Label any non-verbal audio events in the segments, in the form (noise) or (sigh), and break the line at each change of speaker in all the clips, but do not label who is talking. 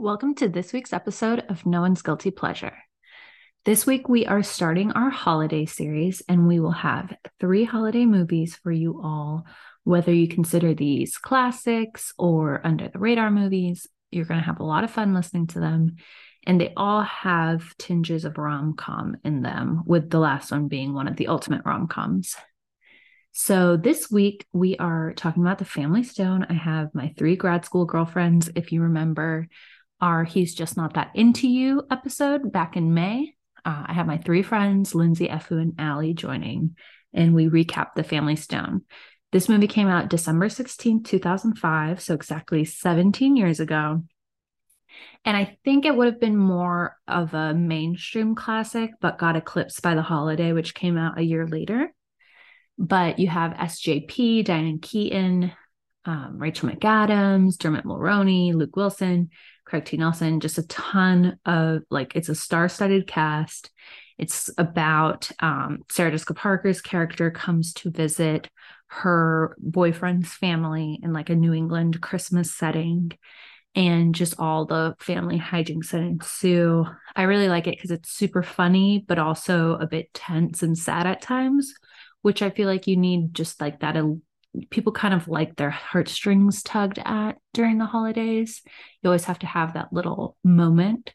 Welcome to this week's episode of No One's Guilty Pleasure. This week, we are starting our holiday series, and we will have three holiday movies for you all. Whether you consider these classics or under the radar movies, you're going to have a lot of fun listening to them. And they all have tinges of rom com in them, with the last one being one of the ultimate rom coms. So this week we are talking about the Family Stone. I have my three grad school girlfriends, if you remember, our He's Just Not That Into You episode back in May. Uh, I have my three friends, Lyndsey, Efu, and Ali, joining, and we recap The Family Stone. This movie came out December 16, 2005, so exactly 17 years ago. And I think it would have been more of a mainstream classic, but got eclipsed by The Holiday, which came out a year later. But you have SJP, Diane Keaton, um, Rachel McAdams, Dermot Mulroney, Luke Wilson, Craig T. Nelson, just a ton of like, it's a star studded cast. It's about um, Sarah Jessica Parker's character comes to visit her boyfriend's family in like a New England Christmas setting and just all the family hijinks that ensue. I really like it because it's super funny, but also a bit tense and sad at times, which I feel like you need just like that people kind of like their heartstrings tugged at during the holidays. You always have to have that little moment.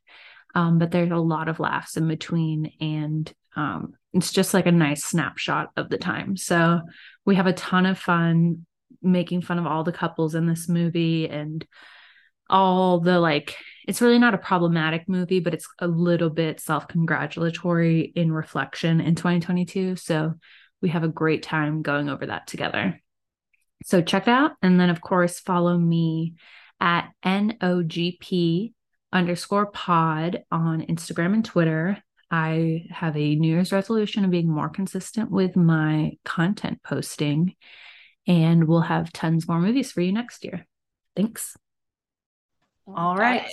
Um, but there's a lot of laughs in between, and um, it's just like a nice snapshot of the time. So we have a ton of fun making fun of all the couples in this movie and all the like it's really not a problematic movie but it's a little bit self-congratulatory in reflection in 2022 so we have a great time going over that together so check it out. And then, of course, follow me at NOGP underscore pod on Instagram and Twitter. I have a New Year's resolution of being more consistent with my content posting, and we'll have tons more movies for you next year. Thanks. All right.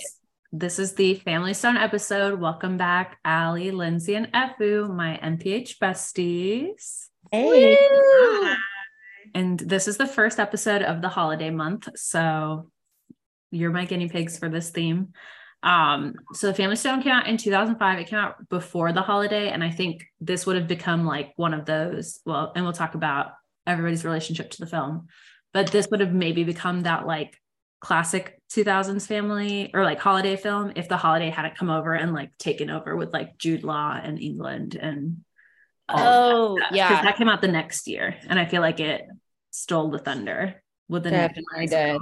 This is the Family Stone episode. Welcome back, Ali, Lyndsey, and Efu, my MPH besties.
Hey.
And this is the first episode of the holiday month. So you're my guinea pigs for this theme. Um, so the Family Stone came out in 2005. It came out before the holiday, and I think this would have become like one of those. Well, and we'll talk about everybody's relationship to the film, but this would have maybe become that like classic 2000s family or like holiday film if the holiday hadn't come over and like taken over with like Jude Law and England and
oh (laughs) yeah
that came out the next year and I feel like it stole the thunder with the
Definitely did.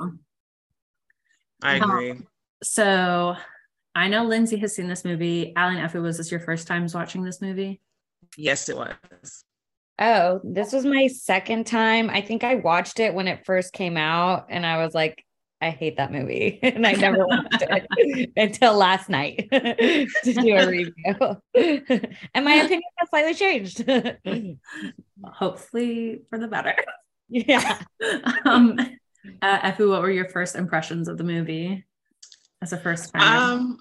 I um, agree.
Um, so I know Lyndsey has seen this movie. Alan Efu, was this your first times watching this movie?
Yes, it was.
Oh, this was my second time. I think I watched it when it first came out and I was like, I hate that movie. (laughs) and I never watched it (laughs) until last night (laughs) to do a review. and my opinion has slightly changed.
Hopefully for the better.
Yeah.
um, uh, Efu, what were your first impressions of the movie as a first
time?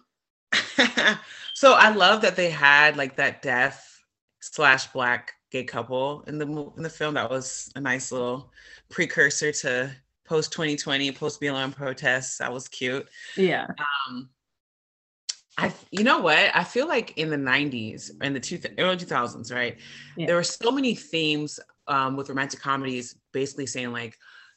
Um, so I love that they had like that deaf slash black gay couple in the in the film. That was a nice little precursor to post 2020, post BLM protests. That was cute.
Yeah.
Um, I, you know what? I feel like in the 90s and the two, early 2000s, right? Yeah. There were so many themes um, with romantic comedies basically saying like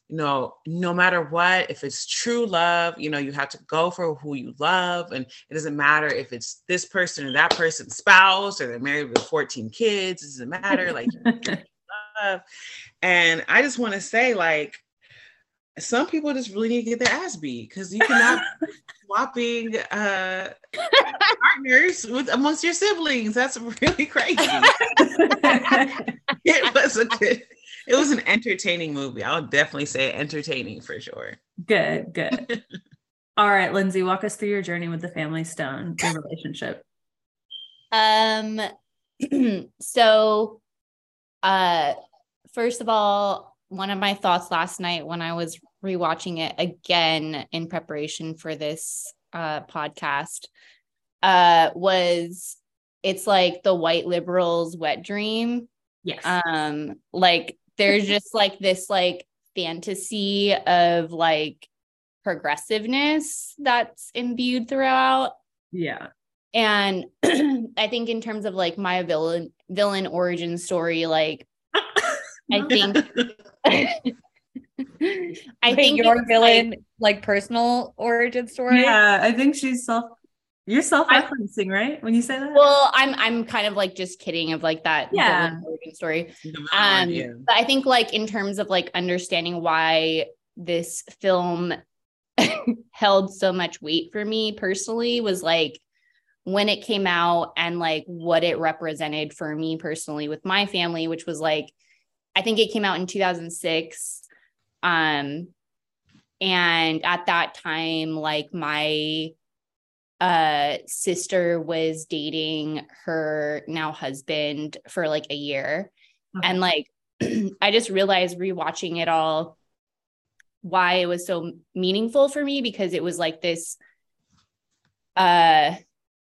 you know no matter what if it's true love you know you have to go for who you love and it doesn't matter if it's this person or that person's spouse or they're married with 14 kids it doesn't matter like (laughs) love and i just want to say like some people just really need to get their ass beat because you cannot (laughs) swapping uh partners with amongst your siblings that's really crazy it was a good it was an entertaining movie. I would definitely say entertaining for sure.
Good, good. All right, Lyndsey, walk us through your journey with the Family Stone, your relationship.
Um, (clears throat) so, uh, first of all, one of my thoughts last night when I was rewatching it again in preparation for this uh podcast uh was it's like the white liberals wet dream
yes
um like there's just (laughs) like this like fantasy of like progressiveness that's imbued throughout.
Yeah.
And (clears throat) I think in terms of like my villain villain origin story, like (laughs) I think (laughs)
I think your villain like, like, personal origin story.
Yeah, I think she's self you're self-referencing, right? When you say that?
Well, I'm I'm kind of like just kidding of like that yeah. origin story. Um yeah. but I think like in terms of like understanding why this film (laughs) held so much weight for me personally was like when it came out and like what it represented for me personally with my family, which was like, I think it came out in 2006. Um, and at that time, like my uh sister was dating her now husband for like a year. Okay. And like (clears throat) I just realized rewatching it all why it was so meaningful for me because it was like this uh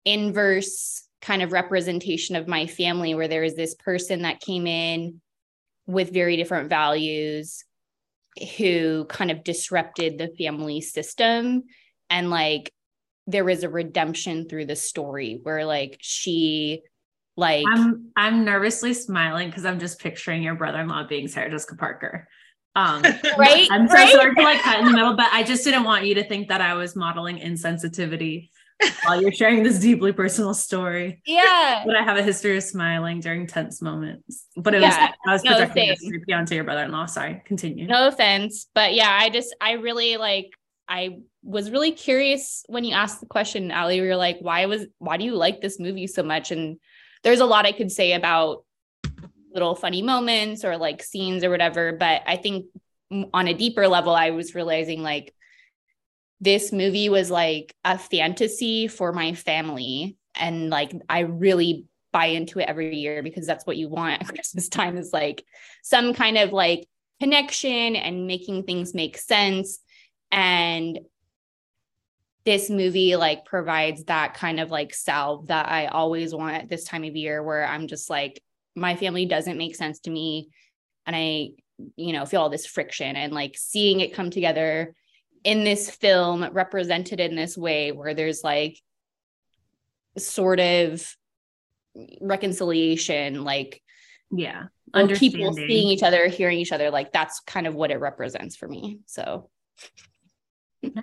inverse kind of representation of my family where there was this person that came in with very different values who kind of disrupted the family system and like there was a redemption through the story where like she like
I'm I'm nervously smiling because I'm just picturing your brother-in-law being Sarah Jessica Parker. Um, (laughs)
right.
I'm so
right?
sorry to like cut in the middle, but I just didn't want you to think that I was modeling insensitivity while you're sharing this deeply personal story.
Yeah.
But I have a history of smiling during tense moments. But it yeah. was I was no, projecting this onto your brother-in-law. Sorry, continue.
No offense. But yeah, I just I really like I was really curious when you asked the question, Ali, we were like, why was why do you like this movie so much? And there's a lot I could say about little funny moments or like scenes or whatever. But I think on a deeper level, I was realizing like this movie was like a fantasy for my family. And like, I really buy into it every year because that's what you want at (laughs) Christmas time is like some kind of like connection and making things make sense. And this movie like provides that kind of like salve that I always want at this time of year where I'm just like, my family doesn't make sense to me. And I, you know, feel all this friction and like seeing it come together in this film represented in this way where there's like sort of reconciliation like
yeah
people seeing each other hearing each other like that's kind of what it represents for me so no,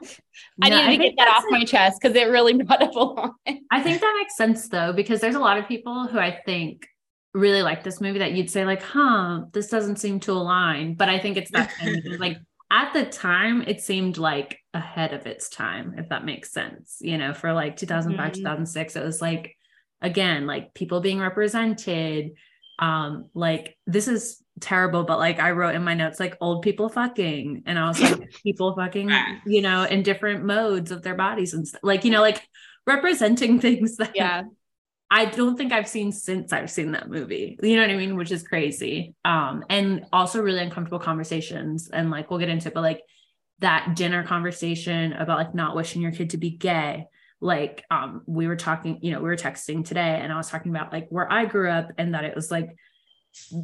I needed I to get that off my chest because it really (laughs) brought up a lot.
I think that makes sense though, because there's a lot of people who I think really like this movie that you'd say like, huh, this doesn't seem to align. But I think it's that of like at the time it seemed like ahead of its time if that makes sense you know for like 2005 mm-hmm. 2006 it was like again like people being represented um like this is terrible but like i wrote in my notes like old people fucking and i was like (laughs) people fucking you know in different modes of their bodies and stuff like you know like representing (laughs) things that
yeah
I don't think I've seen since I've seen that movie. You know what I mean? Which is crazy. Um, and also really uncomfortable conversations. And like we'll get into it, but like that dinner conversation about like not wishing your kid to be gay. Like um, we were talking, you know, we were texting today and I was talking about like where I grew up and that it was like,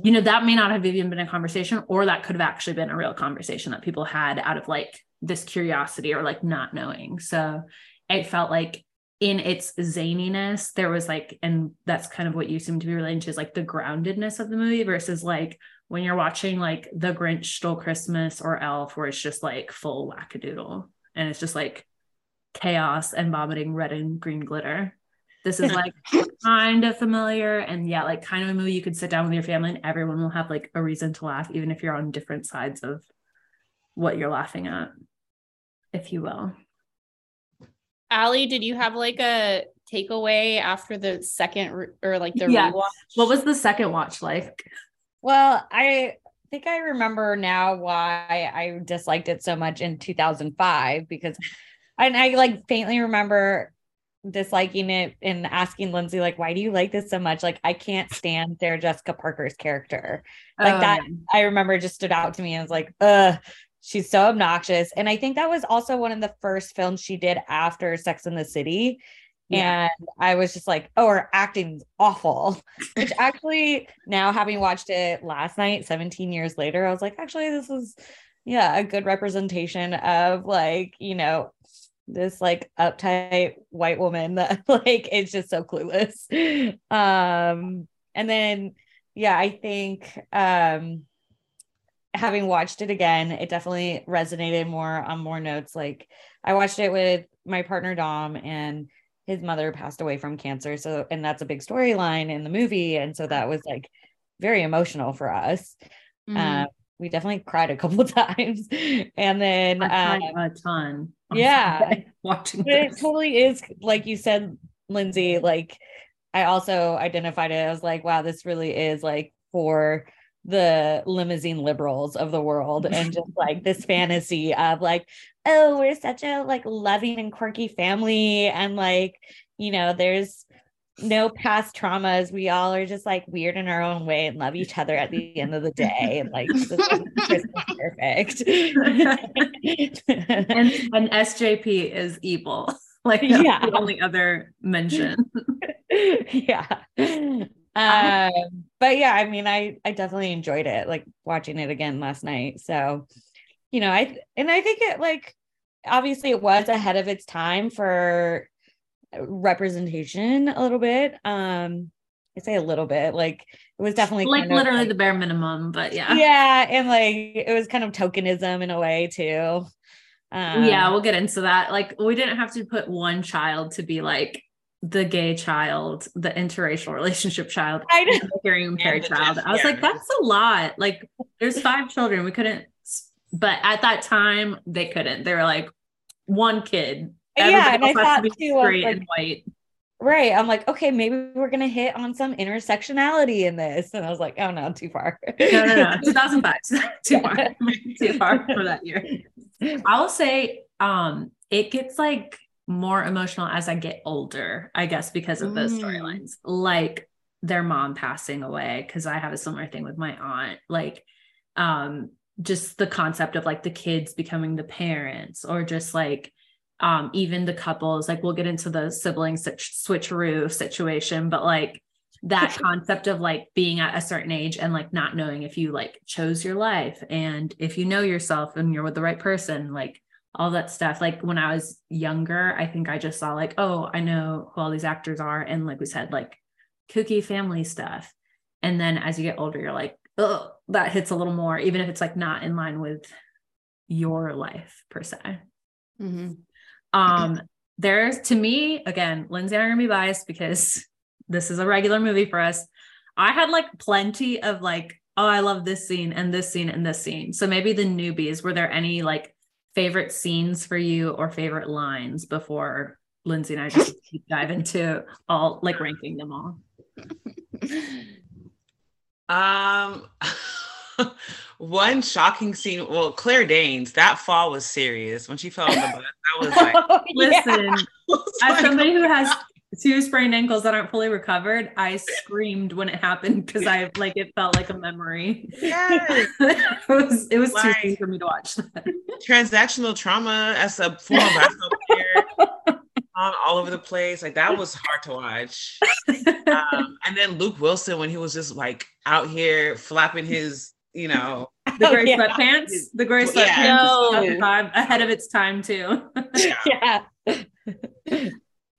you know, that may not have even been a conversation, or that could have actually been a real conversation that people had out of like this curiosity or like not knowing. So it felt like in its zaniness, there was like, and that's kind of what you seem to be relating to is like the groundedness of the movie versus like when you're watching like The Grinch Stole Christmas or Elf, where it's just like full wackadoodle and it's just like chaos and vomiting red and green glitter. This is like (laughs) kind of familiar and yeah, like kind of a movie you could sit down with your family and everyone will have like a reason to laugh, even if you're on different sides of what you're laughing at, if you will.
Ali, did you have like a takeaway after the second re- or like the
yeah. rewatch? What was the second watch like?
Well, I think I remember now why I disliked it so much in 2005 because and I like faintly remember disliking it and asking Lyndsey like why do you like this so much like I can't stand Sarah Jessica Parker's character like oh, that I remember just stood out to me and was like uh She's so obnoxious. And I think that was also one of the first films she did after Sex in the City. Yeah. And I was just like, oh, her acting's awful. (laughs) Which actually, now having watched it last night, 17 years later, I was like, actually, this is yeah, a good representation of like, you know, this like uptight white woman that (laughs) like is just so clueless. (laughs) Um, and then yeah, I think um having watched it again, it definitely resonated more on more notes. Like I watched it with my partner Dom and his mother passed away from cancer. So, and that's a big storyline in the movie. And so that was like very emotional for us. Mm-hmm. Uh, we definitely cried a couple (laughs) times. And then
um, a ton.
Yeah. (laughs)
Watching
it totally is like you said, Lyndsey, like I also identified it. I was like, wow, this really is like for the limousine liberals of the world (laughs) and just like this fantasy of like oh we're such a like loving and quirky family and like you know there's no past traumas. We all are just like weird in our own way and love each other at the end of the day. And like this is (laughs) perfect. (laughs)
And, and sjp is evil. Like yeah. the only other mention.
Yeah. Um, but yeah, I mean, I I definitely enjoyed it, like watching it again last night. So, you know, I and I think it like obviously it was ahead of its time for representation a little bit. Um, I say a little bit, like it was definitely
like literally like, the bare minimum, but yeah,
yeah, and like it was kind of tokenism in a way too.
Um, yeah, we'll get into that. Like, we didn't have to put one child to be like the gay child, the interracial relationship child, I know. the hearing (laughs) impaired child. I was yeah. like, that's a lot. Like, there's five children. We couldn't, but at that time, they couldn't. They were like, one kid.
Everybody yeah, and I thought to too,
straight like, and white.
Right. I'm like, okay, maybe we're gonna hit on some intersectionality in this. And I was like, oh no, too far.
no, no, no. (laughs) 2005. (laughs) too far. too far for that year. I'll say um it gets like more emotional as I get older, I guess, because of those mm. storylines, like their mom passing away. Cause I have a similar thing with my aunt, like, um, just the concept of like the kids becoming the parents or just like, um, even the couples, like we'll get into the sibling switch- switcheroo situation, but like that (laughs) concept of like being at a certain age and like not knowing if you like chose your life and if you know yourself and you're with the right person, like all that stuff. Like when I was younger, I think I just saw like, oh, I know who all these actors are. And like we said, like kooky family stuff. And then as you get older, you're like, oh, that hits a little more, even if it's like not in line with your life per se. Mm-hmm. Um, there's to me, again, Lyndsey and I are gonna be biased because this is a regular movie for us. I had like plenty of like, oh, I love this scene and this scene and this scene. So maybe the newbies, were there any like favorite scenes for you or favorite lines before Lyndsey and I just dive into all like ranking them all?
Um, (laughs) one shocking scene. Well, Claire Danes, that fall was serious when she fell on the bus. That was like, (laughs)
oh, listen, (laughs) yeah. as somebody who has two sprained ankles that aren't fully recovered, I screamed when it happened because I like it felt like a memory. Yes. (laughs) it was it was like, too soon for me to watch that.
Transactional trauma as a former basketball player. on all over the place. Like that was hard to watch. Um, and then Luke Wilson when he was just like out here flapping his, you know,
the gray oh, yeah. sweatpants. The gray sweatpants yeah. ahead of its time too.
yeah. (laughs) yeah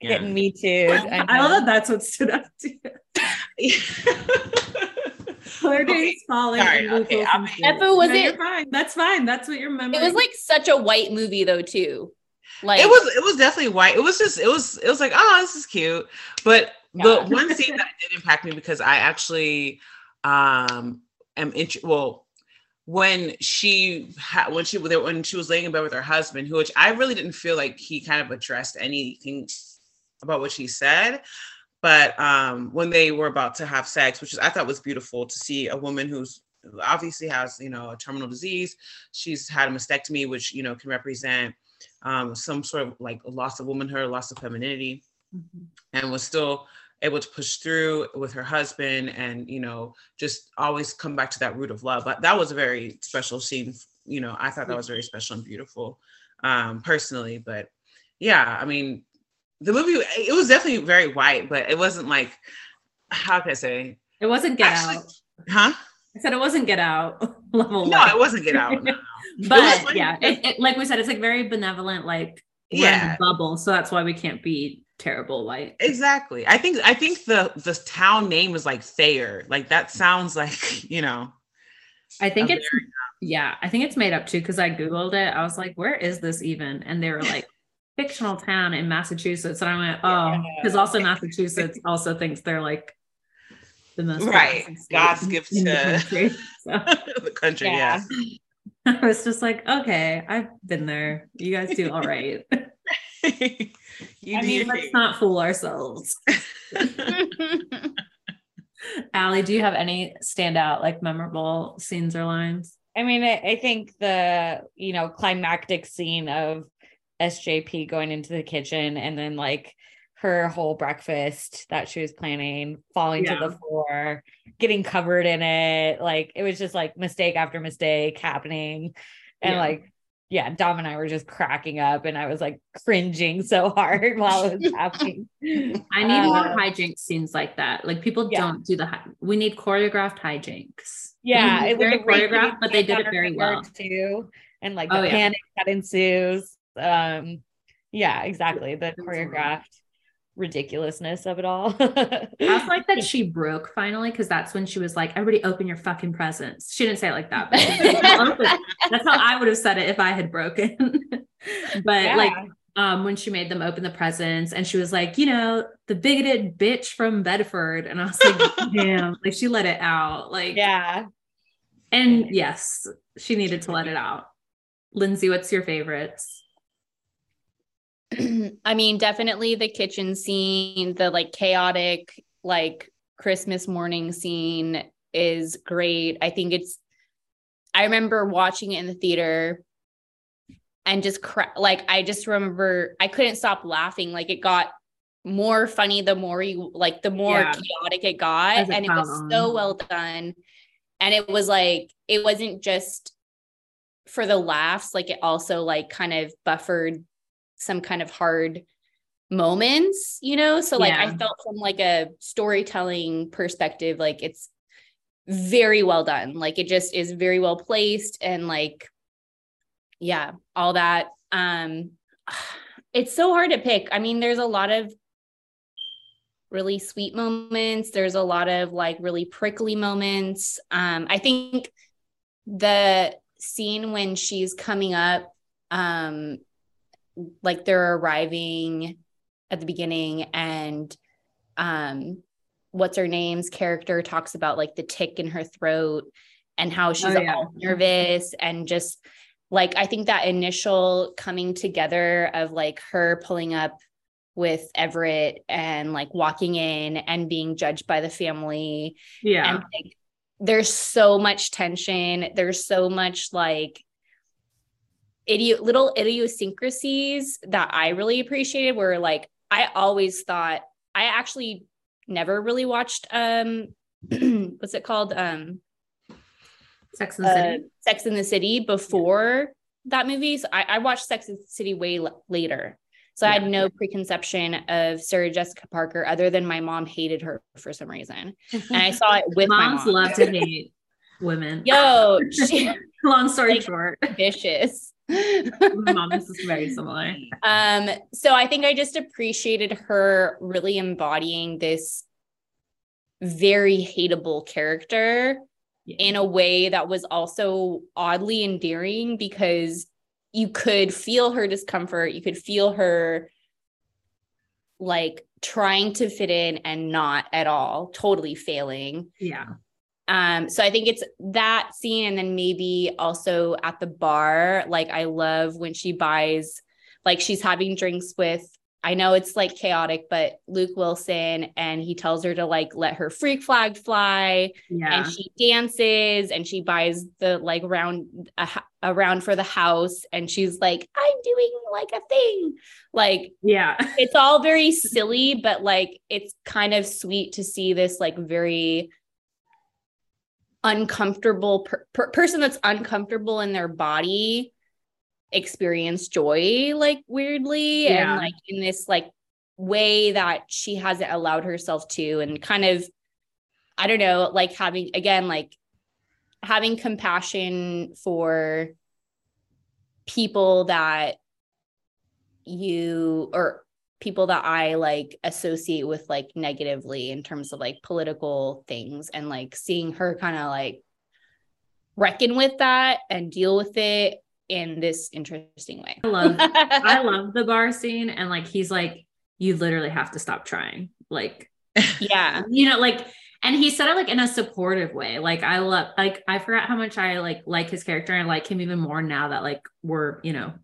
yeah. getting me too.
I, I, love that that's what stood out to you. (laughs) Claire okay. falling. Sorry, okay,
if it was no, it,
fine. That's fine. That's what you're remembering.
It was like such a white movie though, too.
Like it was, it was definitely white. It was just, it was, it was like, oh, this is cute. But yeah. the (laughs) one scene that did impact me because I actually um am int- well when she had when she when she was laying in bed with her husband, who which I really didn't feel like he kind of addressed anything about what she said but um, when they were about to have sex which is i thought was beautiful to see a woman who's obviously has you know a terminal disease. She's had a mastectomy which you know can represent um, some sort of like loss of womanhood loss of femininity mm-hmm. and was still able to push through with her husband and you know just always come back to that root of love. But that was a very special scene you know i thought that was very special and beautiful um personally. But yeah i mean the movie it was definitely very white, but it wasn't like how can I say?
It wasn't Get Actually, Out.
Huh?
I said it wasn't Get Out (laughs) level.
No, it wasn't Get Out. No. (laughs)
but yeah, it, it, like we said, it's like very benevolent, like yeah, bubble. So that's why we can't be terrible like
exactly i think i think the the town name is like thayer like that sounds like (laughs) you know
i think it's yeah i think it's made up too because i googled it i was like where is this even and they were like fictional town in massachusetts and i went oh because yeah. also massachusetts (laughs) also thinks they're like
the most right god's gift to the country, (laughs) so. the country yeah. yeah (laughs)
i was just like okay i've been there you guys do all right you I mean, let's not fool ourselves. Ali, do you have any standout, like memorable scenes or lines?
I mean, I, I think the, you know, climactic scene of SJP going into the kitchen and then like her whole breakfast that she was planning falling yeah. to the floor, getting covered in it. Like it was just like mistake after mistake happening. And yeah. like yeah, Dom and I were just cracking up and I was like cringing so (laughs) hard while it was (laughs) happening.
I need uh, more hijinks scenes like that. Like people yeah. don't do the we need choreographed hijinks.
Yeah,
it was choreographed, but they did it very well
too. And like the oh, panic that ensues. Um yeah, exactly. The choreographed ridiculousness of it all.
I was like that (laughs) she broke finally because that's when she was like, "Everybody, open your fucking presents." She didn't say it like that, but (laughs) that's how I would have said it if I had broken. (laughs) but yeah. like um, when she made them open the presents, and she was like, you know, the bigoted bitch from Bedford, and I was like, damn, like she let it out, like
yeah.
And yes, she needed to let it out. Lyndsey, what's your favorites? (clears throat)
I mean, definitely the kitchen scene, the like chaotic, like Christmas morning scene is great. I think it's, I remember watching it in the theater and just cra- like, I just remember I couldn't stop laughing. Like it got more funny the more you like, the more yeah. chaotic it got. It and it was on. so well done. And it was like, it wasn't just for the laughs, like it also like kind of buffered some kind of hard moments, you know? So like yeah. I felt from like a storytelling perspective, like it's very well done. Like it just is very well placed and like yeah, all that. Um (sighs) it's so hard to pick. I mean, there's a lot of really sweet moments. There's a lot of like really prickly moments. Um, I think the scene when she's coming up um like they're arriving at the beginning and um what's her name's character talks about like the tick in her throat and how she's oh, yeah. all nervous and just like I think that initial coming together of like her pulling up with Everett and like walking in and being judged by the family.
Yeah.
And like there's so much tension. There's so much like idio- little idiosyncrasies that I really appreciated were like I always thought I actually never really watched um (clears throat) what's it called? Um
Sex in the uh, City
Sex in the City before that movie. So I, I watched Sex in the City way l- later. So yeah. I had no preconception of Sarah Jessica Parker other than my mom hated her for some reason. And I saw it (laughs) with
moms
my
mom. love to hate women.
Yo she, (laughs)
long story like, short.
vicious
mom is very similar. (laughs)
Um, so I think I just appreciated her really embodying this very hateable character yeah. in a way that was also oddly endearing because you could feel her discomfort, you could feel her like trying to fit in and not at all, totally failing.
Yeah.
Um, so I think it's that scene, and then maybe also at the bar. Like I love when she buys, like she's having drinks with. I know it's like chaotic, but Luke Wilson, and he tells her to like let her freak flag fly,
yeah.
and she dances and she buys the like round a, a round for the house, and she's like, "I'm doing like a thing," like
yeah,
it's all very silly, but like it's kind of sweet to see this like very uncomfortable per- per- person that's uncomfortable in their body experience joy like weirdly yeah. and like in this like way that she hasn't allowed herself to and kind of i don't know like having again like having compassion for people that you or people that I like associate with like negatively in terms of like political things and like seeing her kind of like reckon with that and deal with it in this interesting way.
I love I (laughs) love the bar scene and like he's like you literally have to stop trying. Like
yeah.
You know like and he said it like in a supportive way. Like I love like I forgot how much I like like his character and like him even more now that like we're, you know,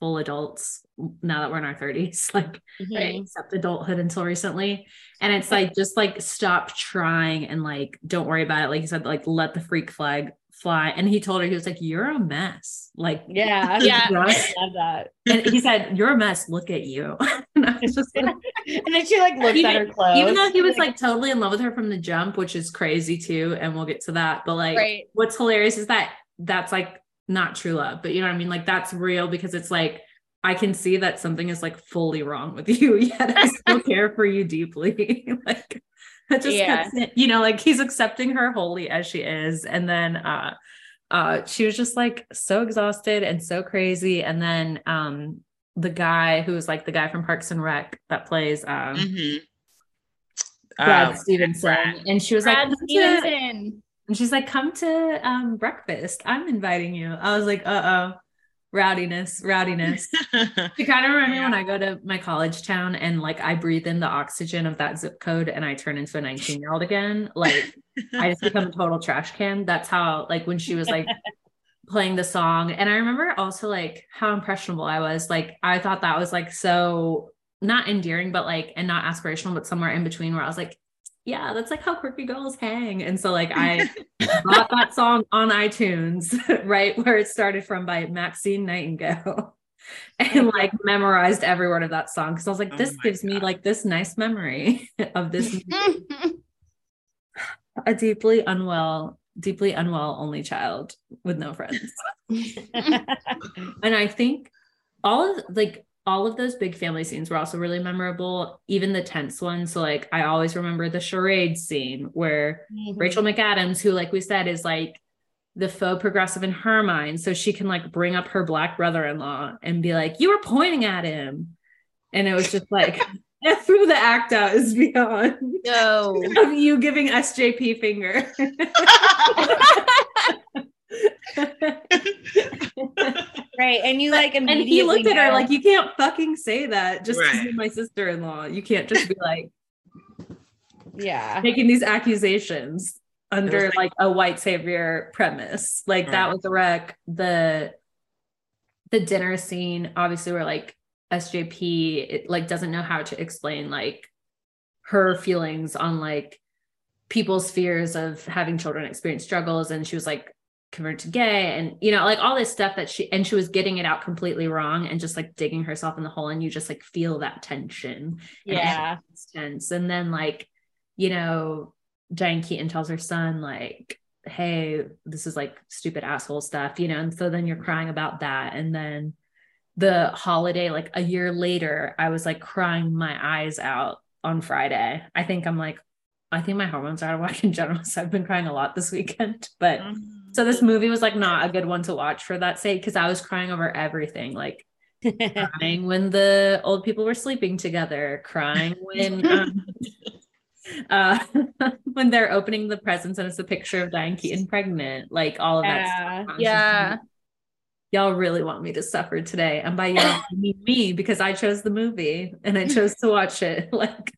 full adults now that we're in our 30s (laughs) like mm-hmm. right, accept adulthood until recently. And it's like just like stop trying and like don't worry about it. Like you said like let the freak flag fly. And he told her he was like you're a mess. Like
yeah yeah (laughs) I love that.
And he said you're a mess. Look at you. (laughs) And I was just like,
and then she like looks at her clothes.
even though he was like totally in love with her from the jump which is crazy too and we'll get to that but like right. what's hilarious is that that's like not true love, but you know what I mean? Like that's real because it's like I can see that something is like fully wrong with (laughs) you, yet I still (laughs) care for you deeply. (laughs) like it just yeah. you know, like he's accepting her wholly as she is. And then uh uh she was just like so exhausted and so crazy. And then um the guy who's like the guy from Parks and Rec that plays um mm-hmm. Brad uh, Stevenson. Brad. And she was Brad like, Stevenson. And she's like, come to um, breakfast. I'm inviting you. I was like, uh oh, rowdiness, rowdiness. you (laughs) kind of remind me when I go to my college town and like I breathe in the oxygen of that zip code and I turn into a 19 year old again. Like I just become a total trash can. That's how, like, when she was like, playing the song and i remember also like how impressionable i was like i thought that was like so not endearing but like and not aspirational but somewhere in between where i was like yeah, that's like how quirky girls hang. And so like I (laughs) bought that song on iTunes, (laughs) right where it started from by Maxine Nightingale. (laughs) And like memorized every word of that song because I was like, oh this oh gives God. me like this nice memory of this a deeply unwell, deeply unwell only child with no friends. and I think all of like all of those big family scenes were also really memorable, even the tense ones. So, like, I always remember the charade scene where mm-hmm. Rachel McAdams, who, like we said, is like the faux progressive in her mind. So she can like bring up her black brother in law and be like, You were pointing at him. And it was just like, (laughs) (laughs) through the act out is beyond.
No. (laughs)
Of you giving SJP finger. (laughs)
right. And you like
and he looked at her like, you can't fucking say that just because right. you're my sister-in-law. You can't just be like, (laughs)
yeah,
making these accusations under like, like, a white savior premise. Like right. that was a wreck. The the dinner scene, obviously, where like SJP it like doesn't know how to explain like her feelings on like people's fears of having children experience struggles and she was like convert to gay and you know like all this stuff that she and she was getting it out completely wrong and just like digging herself in the hole and you just like feel that tension
yeah.
tense and then like you know Diane Keaton tells her son like hey this is like stupid asshole stuff you know and so then you're crying about that. And then the holiday like a year later I was like crying my eyes out on Friday. I think I'm like I think my hormones are out of whack in general (laughs) so I've been crying a lot this weekend but mm-hmm so this movie was like not a good one to watch for that sake because I was crying over everything, like (laughs) crying when the old people were sleeping together, crying when um, (laughs) uh, (laughs) when they're opening the presents and it's a picture of Diane Keaton pregnant, like all of
yeah. that. Yeah.
Y'all really want me to suffer today. And by y'all, I mean me because I chose the movie and I chose to watch it. Like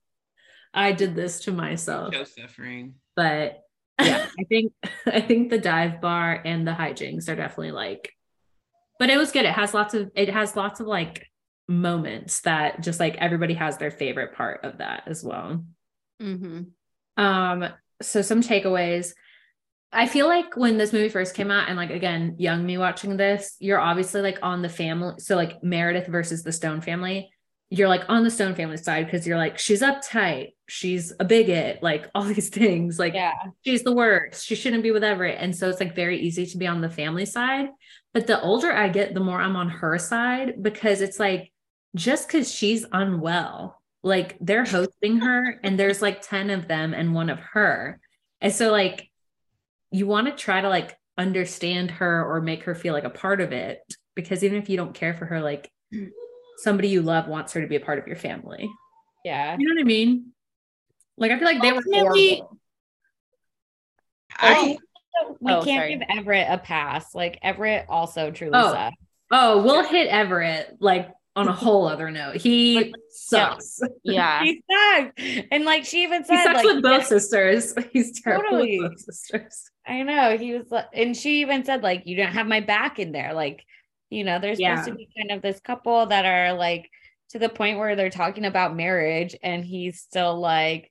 I did this to myself.
No suffering.
But yeah, (laughs) I think I think the dive bar and the hijinks are definitely like, but it was good. It has lots of it has lots of like moments that just like everybody has their favorite part of that as well.
Mm-hmm.
Um, so some takeaways. I feel like when this movie first came out, and like again, young me watching this, you're obviously like on the family. So like Meredith versus the Stone family you're like on the Stone family side because you're like, she's uptight, she's a bigot, like (laughs) all these things. Like,
yeah,
she's the worst. She shouldn't be with Everett. And so it's like very easy to be on the family side. But the older I get, the more I'm on her side because it's like, just because she's unwell, like they're hosting her and there's like 10 of them and one of her. And so, like, you want to try to like understand her or make her feel like a part of it because even if you don't care for her, like somebody you love wants her to be a part of your family.
Yeah.
You know what I mean? Like I feel like they were
Ultimately-
horrible.
I oh.
we
Oh,
can't
sorry.
give Everett a pass. Like Everett also truly
Oh.
sucks.
Oh, we'll hit Everett like on a whole other note. He sucks.
Yeah. (laughs)
He sucks. And like she even said,
He
said,
sucks
like,
with both sisters. (laughs) He's terrible
Totally.
with both sisters.
I know he was, like, and she even said, like, you don't have my back in there. Like, you know, there's
Yeah.
supposed to be kind of this couple that are like to the point where they're talking about marriage, and he's still like,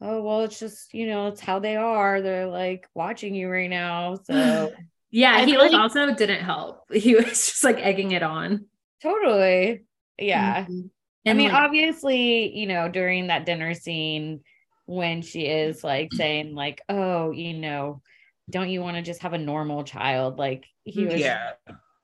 oh, well, it's just, you know, it's how they are. They're like watching you right now. (sighs) So
Yeah,
I
he like also didn't help. (laughs) He was just like egging it on.
totally. Yeah.
Mhm.
I mean,
like,
obviously, you know, during that dinner scene when she is like saying, like, oh, you know, don't you want to just have a normal child? Like he was
yeah,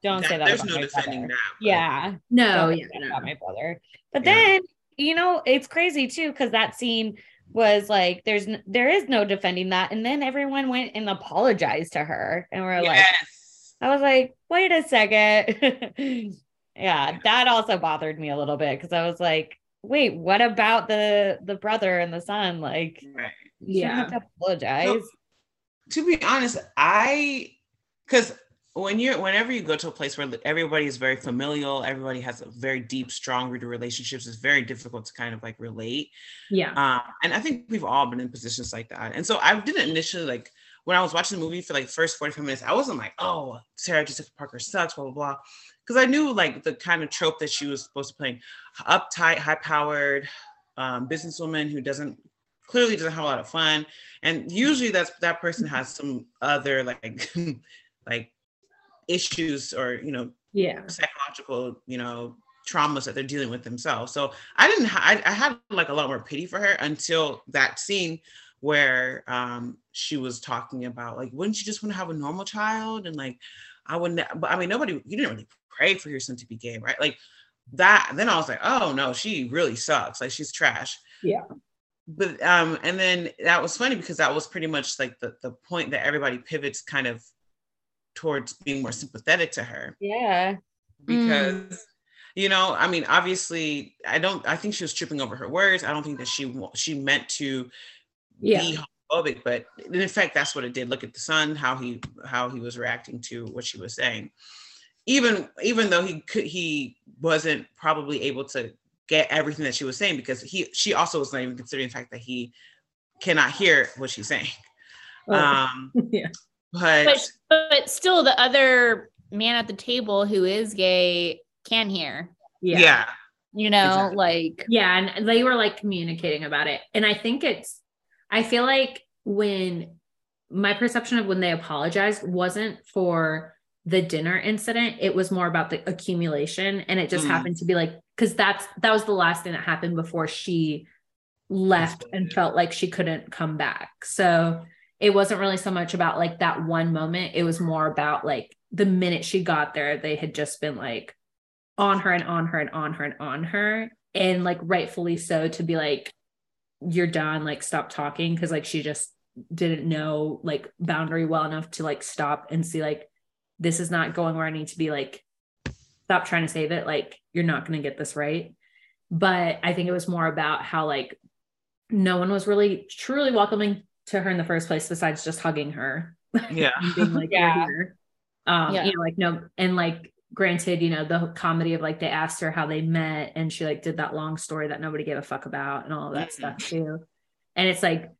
don't say
that-
that.
there's
about
no
my
defending
brother.
that.
Yeah.
no, yeah, no.
about my brother. But
Yeah.
then, you know, it's crazy too, because that scene was like, there's n- there is no defending that. And then everyone went and apologized to her. And we're like, I was like, wait a second. (laughs) yeah, that also bothered me a little bit because I was like, wait, what about the the brother and the son? Like,
Right.
you shouldn't have
Yeah.
to apologize.
to be honest, I because when you're whenever you go to a place where everybody is very familial, everybody has a very deep, strong rooted relationships, it's very difficult to kind of like relate.
Yeah.
Um, and I think we've all been in positions like that. And so I didn't initially like when I was watching the movie for like first 45 minutes, I wasn't like, oh, Sarah Jessica Parker sucks, blah, blah, blah. Because I knew like the kind of trope that she was supposed to play uptight, high powered um, businesswoman who doesn't clearly doesn't have a lot of fun. And usually that's that person has some other like (laughs) like issues or you know
Yeah.
psychological, you know, traumas that they're dealing with themselves. So I didn't, I, I had like a lot more pity for her until that scene where um, she was talking about like, wouldn't you just want to have a normal child? And like, I wouldn't, but I mean, nobody, you didn't really pray for your son to be gay, right? Like that. Then I was like, oh no, she really sucks. Like she's trash.
Yeah.
But um, and then that was funny because that was pretty much like the the point that everybody pivots kind of towards being more sympathetic to her.
Yeah.
because you know i mean obviously i don't i think she was tripping over her words. I don't think that she she meant to
Yeah.
be homophobic but in fact that's what it did. Look at the son how he how he was reacting to what she was saying. Even even though he could he wasn't probably able to get everything that she was saying because he she also was not even considering the fact that he cannot hear what she's saying.
Oh,
um (laughs)
yeah.
But,
But but still the other man at the table who is gay can hear.
Yeah.
yeah
You know,
Exactly.
like
Yeah, and they were like communicating about it. And I think it's I feel like when my perception of when they apologized wasn't for the dinner incident, it was more about the accumulation and it just
Mm.
happened to be like cuz that's that was the last thing that happened before she left and felt like she couldn't come back. So it wasn't really so much about like that one moment. It was more about like the minute she got there, they had just been like on her and on her and on her and on her. And like rightfully so to be like, you're done, like stop talking. Cause like she just didn't know like boundary well enough to like stop and see like this is not going where I need to be like stop trying to save it. Like you're not gonna get this right. But I think it was more about how like no one was really truly welcoming to her in the first place besides just hugging her
yeah (laughs)
and like,
Yeah.
you're. Um,
Yeah.
you know, like no, and like granted, you know, the comedy of like they asked her how they met and she like did that long story that nobody gave a fuck about and all of that
Mhm.
stuff too. And it's like,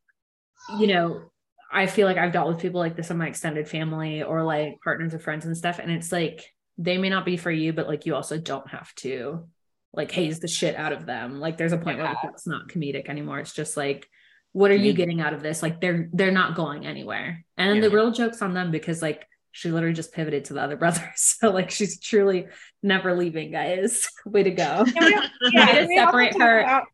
you know, I feel like I've dealt with people like this in my extended family or like partners or friends and stuff. And it's like they may not be for you, but like you also don't have to like haze the shit out of them. Like there's a point where like,
Yeah.
it's not comedic anymore. It's just like, what are you
Mhm.
getting out of this? Like they're they're not going anywhere. And then the real joke's on them because like she literally just pivoted to the other brother. (laughs) So like she's truly never leaving, guys. (laughs) Way to go.
Can we- (laughs) yeah,
to
can we also
separate her.
about-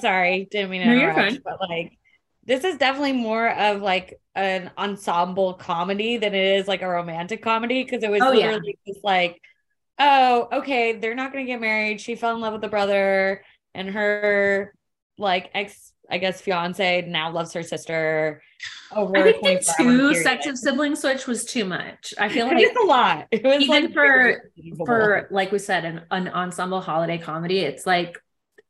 Sorry, didn't mean to
No, you're
interrupt,
fine.
but like this is definitely more of like an ensemble comedy than it is like a romantic comedy because it was
Oh, yeah.
literally just like, oh, okay, they're not gonna get married. She fell in love with the brother, and her like ex, I guess fiance now loves her sister. Over
I think the two sets of sibling switch was too much. I feel like
it's a lot. It was
even
like
for for like we said an, an ensemble holiday comedy. It's like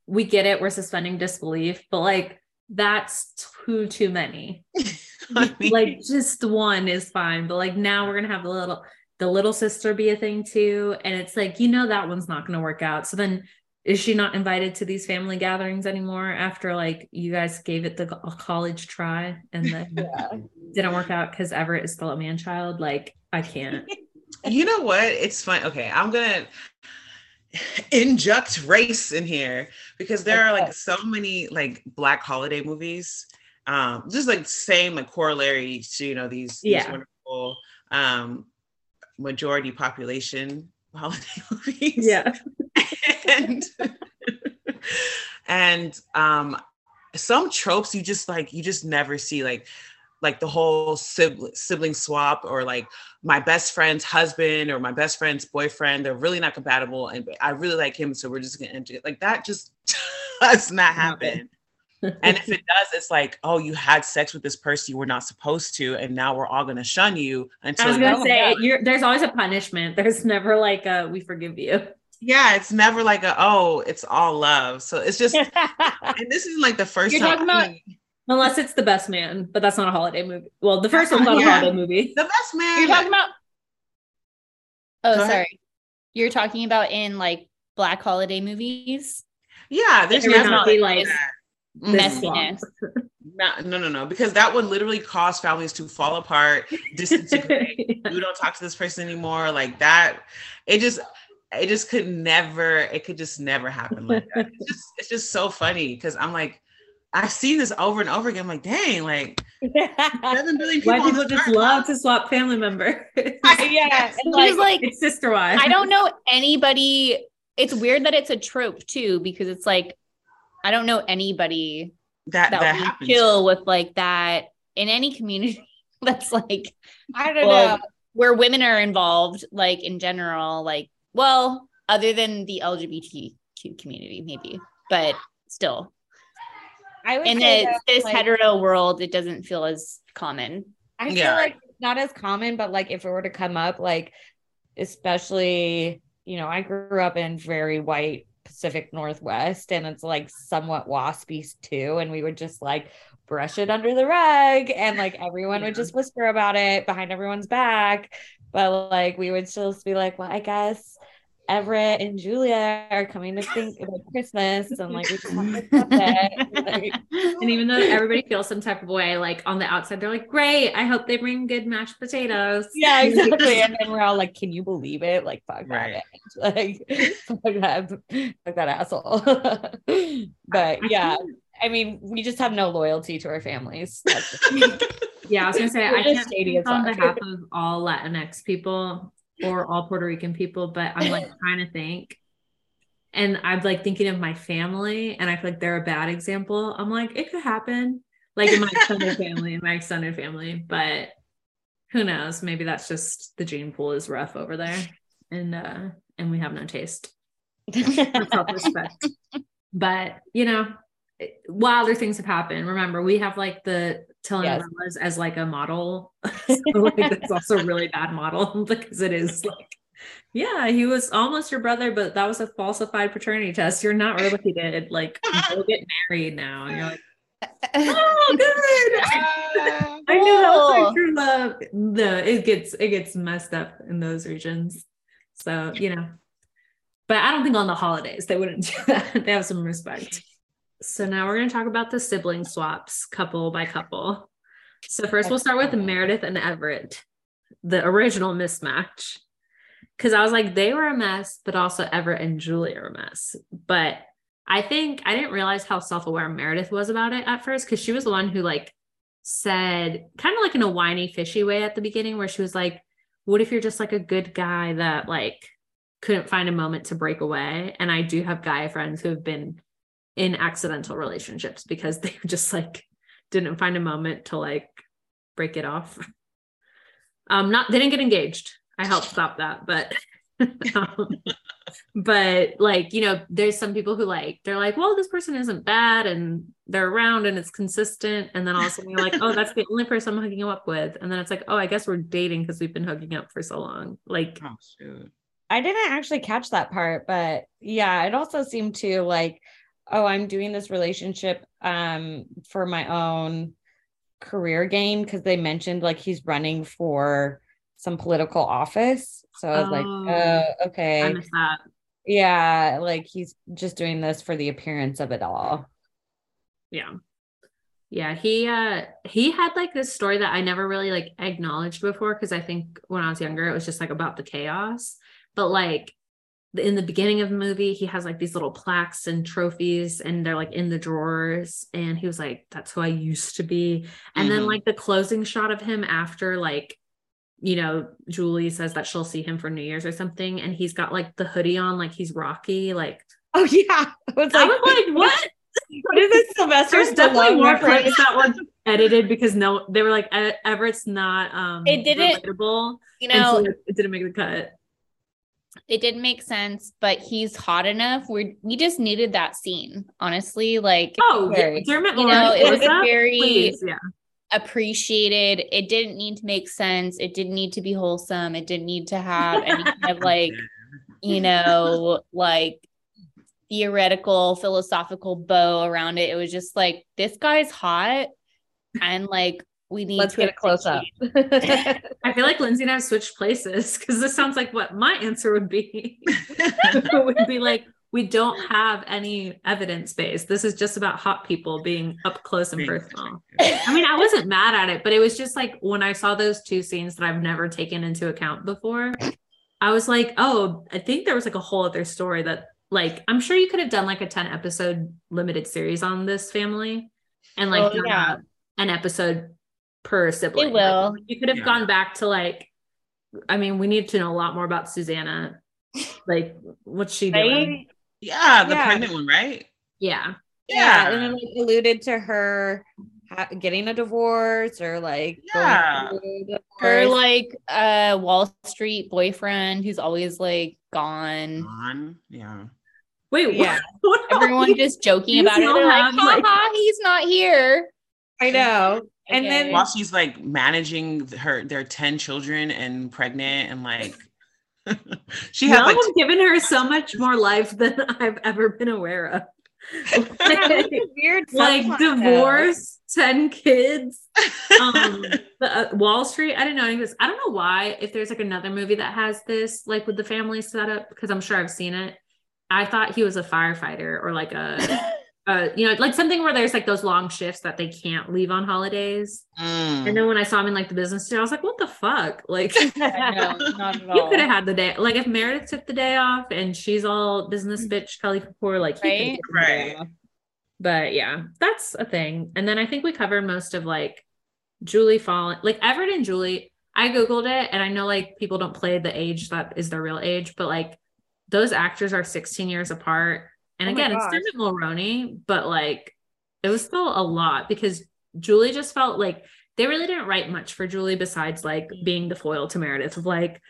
we get it. We're suspending disbelief, but like that's too too many. (laughs) like just one is fine, but like now we're gonna have the little the little sister be a thing too, and it's like you know that one's not gonna work out. So then is she not invited to these family gatherings anymore after like you guys gave it the college try and then (laughs) yeah. didn't work out because Everett is still a man child? Like I can't. (laughs)
you know what? It's fine. Okay, I'm gonna inject race in here because there are like so many like black holiday movies um just like same like corollary to you know these,
yeah.
these wonderful um majority population holiday (laughs) movies.
Yeah.
And and um some tropes you just like you just never see like like the whole sibling, sibling swap or like my best friend's husband or my best friend's boyfriend they're really not compatible and i really like him so we're just gonna end it. Like that just (laughs) does not happen and if it (laughs) does it's like oh you had sex with this person you were not supposed to and now we're all gonna shun you until
i was gonna say there's always a punishment there's never like a we forgive you
yeah, it's never like a oh, it's all love. So it's just, (laughs) and this isn't like the 1st
You're time. About, unless it's the best man, but that's not a holiday movie. Well, the first one's not yeah. a holiday movie.
The best man.
You're talking about. Oh, Go sorry. Ahead. You're talking about in like black holiday movies.
Yeah, there's not be like
messiness.
No, no, no, no, because that would literally cause families to fall apart, disintegrate. (laughs) you don't talk to this person anymore. Like that, it just it just could never, it could just never happen like that. It's just, (laughs) it's just so funny because I'm like, I've seen this over and over again. I'm like, dang, like
seven (laughs) billion people. Why people just love to swap family members?
yeah,
and like, like it's sister wives.
I don't know anybody. It's weird that it's a trope too, because it's like I don't know anybody
that that, that
would chill with like that in any community. (laughs) That's like
I don't well, know
where women are involved, like in general, like well, other than the LGBTQ community, maybe, but still. I would in the, this like, hetero world, it doesn't feel as common.
I feel yeah. like not as common, but like if it were to come up, like especially, you know, I grew up in very white Pacific Northwest and it's like somewhat waspy too. And we would just like brush it under the rug and like everyone yeah. would just whisper about it behind everyone's back. But like we would still be like, well, I guess Everett and Julia are coming to think about Christmas and like we just have to (laughs)
like, and even though everybody feels some type of way, like on the outside, they're like, Great, I hope they bring good mashed potatoes.
Yeah, exactly. and then we're all like, Can you believe it? Like fuck right. that (laughs) like fuck that fuck that asshole. (laughs) but yeah. I mean, we just have no loyalty to our families.
yeah, I was gonna say I can't speak on behalf of all Latinx people or all Puerto Rican people, but I'm like (laughs) trying to think. And I'm like thinking of my family, and I feel like they're a bad example. I'm like, it could happen, like in my (laughs) extended family, in my extended family, but who knows? Maybe that's just the gene pool is rough over there, and uh, and we have no taste, self respect. (laughs) But you know, wilder things have happened. Remember, we have like the telenovelas yes. as like a model. (laughs) so like that's also a really bad model (laughs) because it is like, yeah, he was almost your brother, but that was a falsified paternity test. You're not related. Like, go get married now. And you're like, oh, (laughs) good. Uh, I knew that was my true love. No, it gets it gets messed up in those regions. So you know, but I don't think on the holidays they wouldn't do that. they have some respect. So now we're going to talk about the sibling swaps couple by couple. So first we'll start with Meredith and Everett, the original mismatch. Cause I was like, they were a mess, but also Everett and Julia are a mess. But I think I didn't realize how self-aware Meredith was about it at first because she was the one who like said kind of like in a whiny fishy way at the beginning where she was like, What if you're just like a good guy that like couldn't find a moment to break away? And I do have guy friends who have been in accidental relationships because (laughs) they just like didn't find a moment to like break it off. (laughs) Um, not they didn't get engaged. I helped stop that, but (laughs) um, but like you know there's some people who like they're like well this person isn't bad and they're around and it's consistent and then all of a sudden you're like oh that's the only person i'm hooking up with and then it's like oh i guess we're dating because we've been hooking up for so long like oh,
i didn't actually catch that part but yeah it also seemed to like oh i'm doing this relationship um for my own career gain because they mentioned like he's running for some political office. So i was oh, like oh okay. Yeah like he's just doing this for the appearance of it all.
Yeah. Yeah he uh he had like this story that i never really like acknowledged before because i think when i was younger it was just like about the chaos. But like in the beginning of the movie he has like these little plaques and trophies and they're like in the drawers and he was like that's who i used to be. And mm-hmm. then like the closing shot of him after like you know julie says that she'll see him for new year's or something and he's got like the hoodie on like he's rocky like
oh yeah.
I was like, I was like what? (laughs)
What is this Sylvester There's definitely more
clips that were edited because no, they were like Everett's not um
it didn't relatable,
you know so it didn't make the cut
it didn't make sense, but he's hot enough. We we just needed that scene, honestly. Like,
oh, yeah, Dermot
you know, it was a very Please, yeah. appreciated. It didn't need to make sense. It didn't need to be wholesome. It didn't need to have any kind of (laughs) like, you know, like theoretical, philosophical bow around it. It was just like this guy's hot, and like we need
let's get a close up. (laughs)
I feel like Lyndsey and I have switched places because this sounds like what my answer would be. (laughs) it would be like, we don't have any evidence base. This is just about hot people being up close and personal. I mean, I wasn't mad at it, but it was just like when I saw those two scenes that I've never taken into account before, I was like, oh, I think there was like a whole other story that, like, I'm sure you could have done like a 10 episode limited series on this family and like oh, yeah. an episode per sibling.
It will.
Like, you could have yeah. gone back to like, I mean, we need to know a lot more about Susannah. (laughs) Like, what's she right? doing?
Yeah, the yeah. pregnant one, right?
Yeah.
Yeah, and then like alluded to her ha- getting a divorce or like
yeah,
her like uh Wall Street boyfriend who's always like gone.
Gone, yeah.
Wait,
yeah. (laughs) Everyone just joking about it. They're like, ha ha, he's not here.
I know. And then
while she's like managing her their 10 children and pregnant and like (laughs)
she has like, given her so much more life than (laughs) I've ever been aware of. (laughs) like, weird like divorce 10 kids um the, uh, wall street i didn't know any of this. I don't know why if there's like another movie that has this like with the family setup because i'm sure i've seen it. I thought he was a firefighter or like a uh, you know, like something where there's like those long shifts that they can't leave on holidays. Mm. And then when I saw him in like the business day, I was like, what the fuck? Like, (laughs) (laughs) know, you could have had the day. Like, if Meredith took the day off and she's all business bitch, Kelly Kapoor, like,
right,
right.
But yeah, that's a thing. And then I think we covered most of like Julie falling, like Everett and Julie. I googled it, and I know like people don't play the age that is their real age, but like those actors are 16 years apart and oh again, it's Dermot Mulroney, but like it was still a lot because Julie just felt like they really didn't write much for Julie besides like mm-hmm. being the foil to Meredith of like,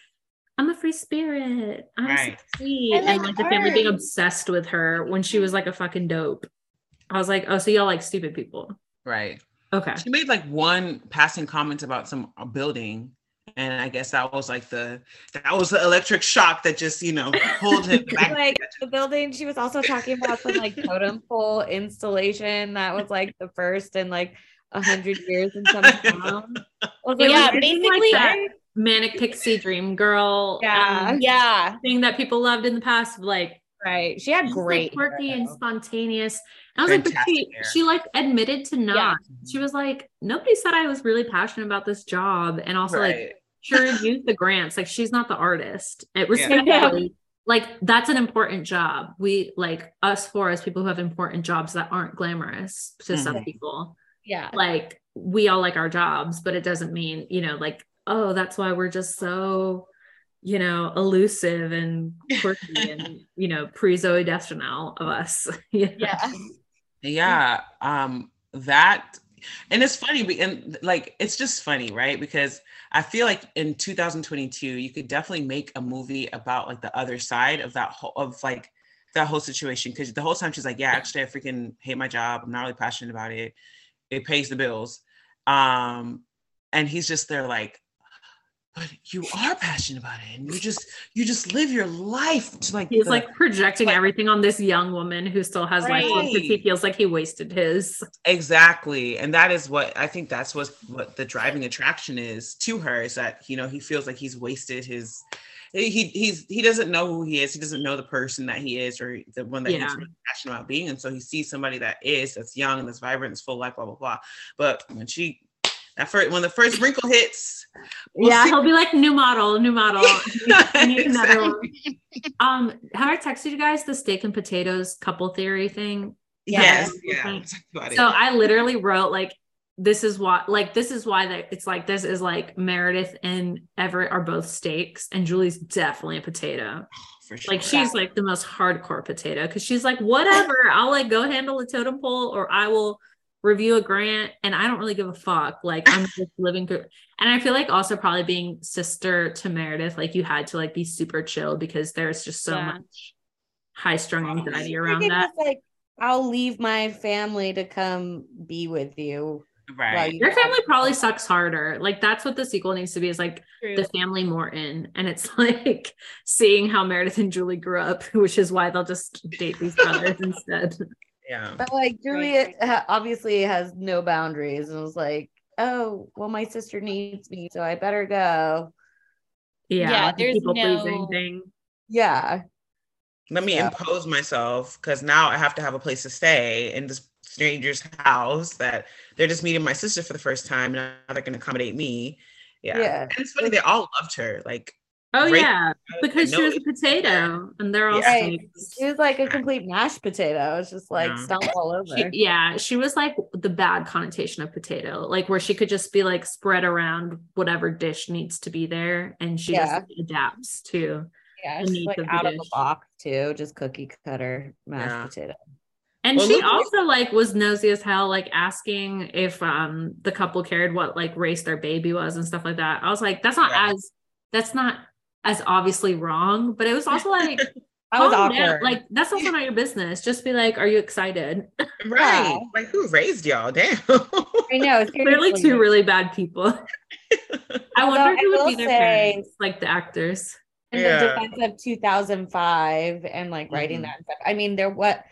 I'm a free spirit. I'm right. so sweet. Like and like her. the family being obsessed with her when she was like a fucking dope. I was like, oh, so y'all like stupid people.
Right.
Okay.
She made like one passing comment about some building and I guess that was like the that was the electric shock that just you know pulled him (laughs) back.
like the building. She was also talking about some like totem pole installation that was like the first in like a hundred years in some (laughs) town.
Like, yeah, basically. Like
manic pixie dream girl
yeah um, (laughs) yeah
thing that people loved in the past like
right she had great
like, quirky and spontaneous I was Fantastic like, but she, she like admitted to not. Yeah. She was like, nobody said I was really passionate about this job. And also right. like sure use the grants. Like she's not the artist. It respectfully, yeah. like that's an important job. We like us four as people who have important jobs that aren't glamorous to mm-hmm. some people.
Yeah.
Like we all like our jobs, but it doesn't mean, you know, like, oh, that's why we're just so, you know, elusive and quirky (laughs) and, you know, pre Zooey Deschanel of us. (laughs)
yeah.
Yeah. Um, that And it's funny, and like it's just funny, right? Because I feel like in 2022, you could definitely make a movie about like the other side of that whole of like that whole situation. Because the whole time she's like, "Yeah, actually, I freaking hate my job. I'm not really passionate about it. It pays the bills." Um, and he's just there like, but you are passionate about it and you just you just live your life to like
he's the, like projecting like, everything on this young woman who still has right. life because he feels like he wasted his
exactly and that is what i think that's what what the driving attraction is to her is that you know he feels like he's wasted his he he's he doesn't know who he is he doesn't know the person that he is or the one that yeah. he's really passionate about being and so he sees somebody that is that's young and that's vibrant and full life blah blah blah but when she that first when the first wrinkle hits.
We'll yeah, see. he'll be like (laughs) new model, new model. exactly. Um, have I texted you guys the steak and potatoes couple theory thing?
Yes, yeah.
So I literally wrote like this is why like this is why that it's like this is like Meredith and Everett are both steaks and Julie's definitely a potato. Sure. Like she's like the most hardcore potato because she's like, whatever, I'll like go handle a totem pole or I will review a grant and I don't really give a fuck. Like I'm just (laughs) living through and I feel like also probably being sister to Meredith, like you had to like be super chill because there's just so yeah. much high strung anxiety around that.
Like I'll leave my family to come be with you.
Right.
Your family probably sucks harder. Like that's what the sequel needs to be is like True. the family more in. And it's (laughs) like seeing how Meredith and Julie grew up, (laughs) which is why they'll just date these brothers instead.
Yeah.
But like Juliet obviously has no boundaries and was like, oh, well, my sister needs me, so I better go.
Yeah. yeah there's people no... pleasing thing.
Yeah.
Let me yeah. impose myself because now I have to have a place to stay in this stranger's house that they're just meeting my sister for the first time. Now they're going to accommodate me. Yeah. yeah. And it's funny, they all loved her. Like
Oh yeah, because she was a potato, and they're all yeah.
She was like a complete mashed potato. It's just like yeah. stomp all over.
She, yeah, she was like the bad connotation of potato, like where she could just be like spread around whatever dish needs to be there, and she yeah. just adapts to.
Yeah, she's like of out of the box too, just cookie cutter mashed yeah. potato.
And well, she also like was nosy as hell, like asking if um the couple cared what like race their baby was and stuff like that. I was like, that's not as that's not as obviously wrong, but it was also like (laughs) I was awkward. Down. Like that's also not your business. Just be like, are you excited? (laughs)
Right. Yeah. Like who raised y'all? Damn.
I know. (laughs)
Clearly two really bad people. I wonder who I would be their say, parents, like the actors.
In yeah. the defense of 2005 and like writing mm-hmm. that stuff. I mean, there what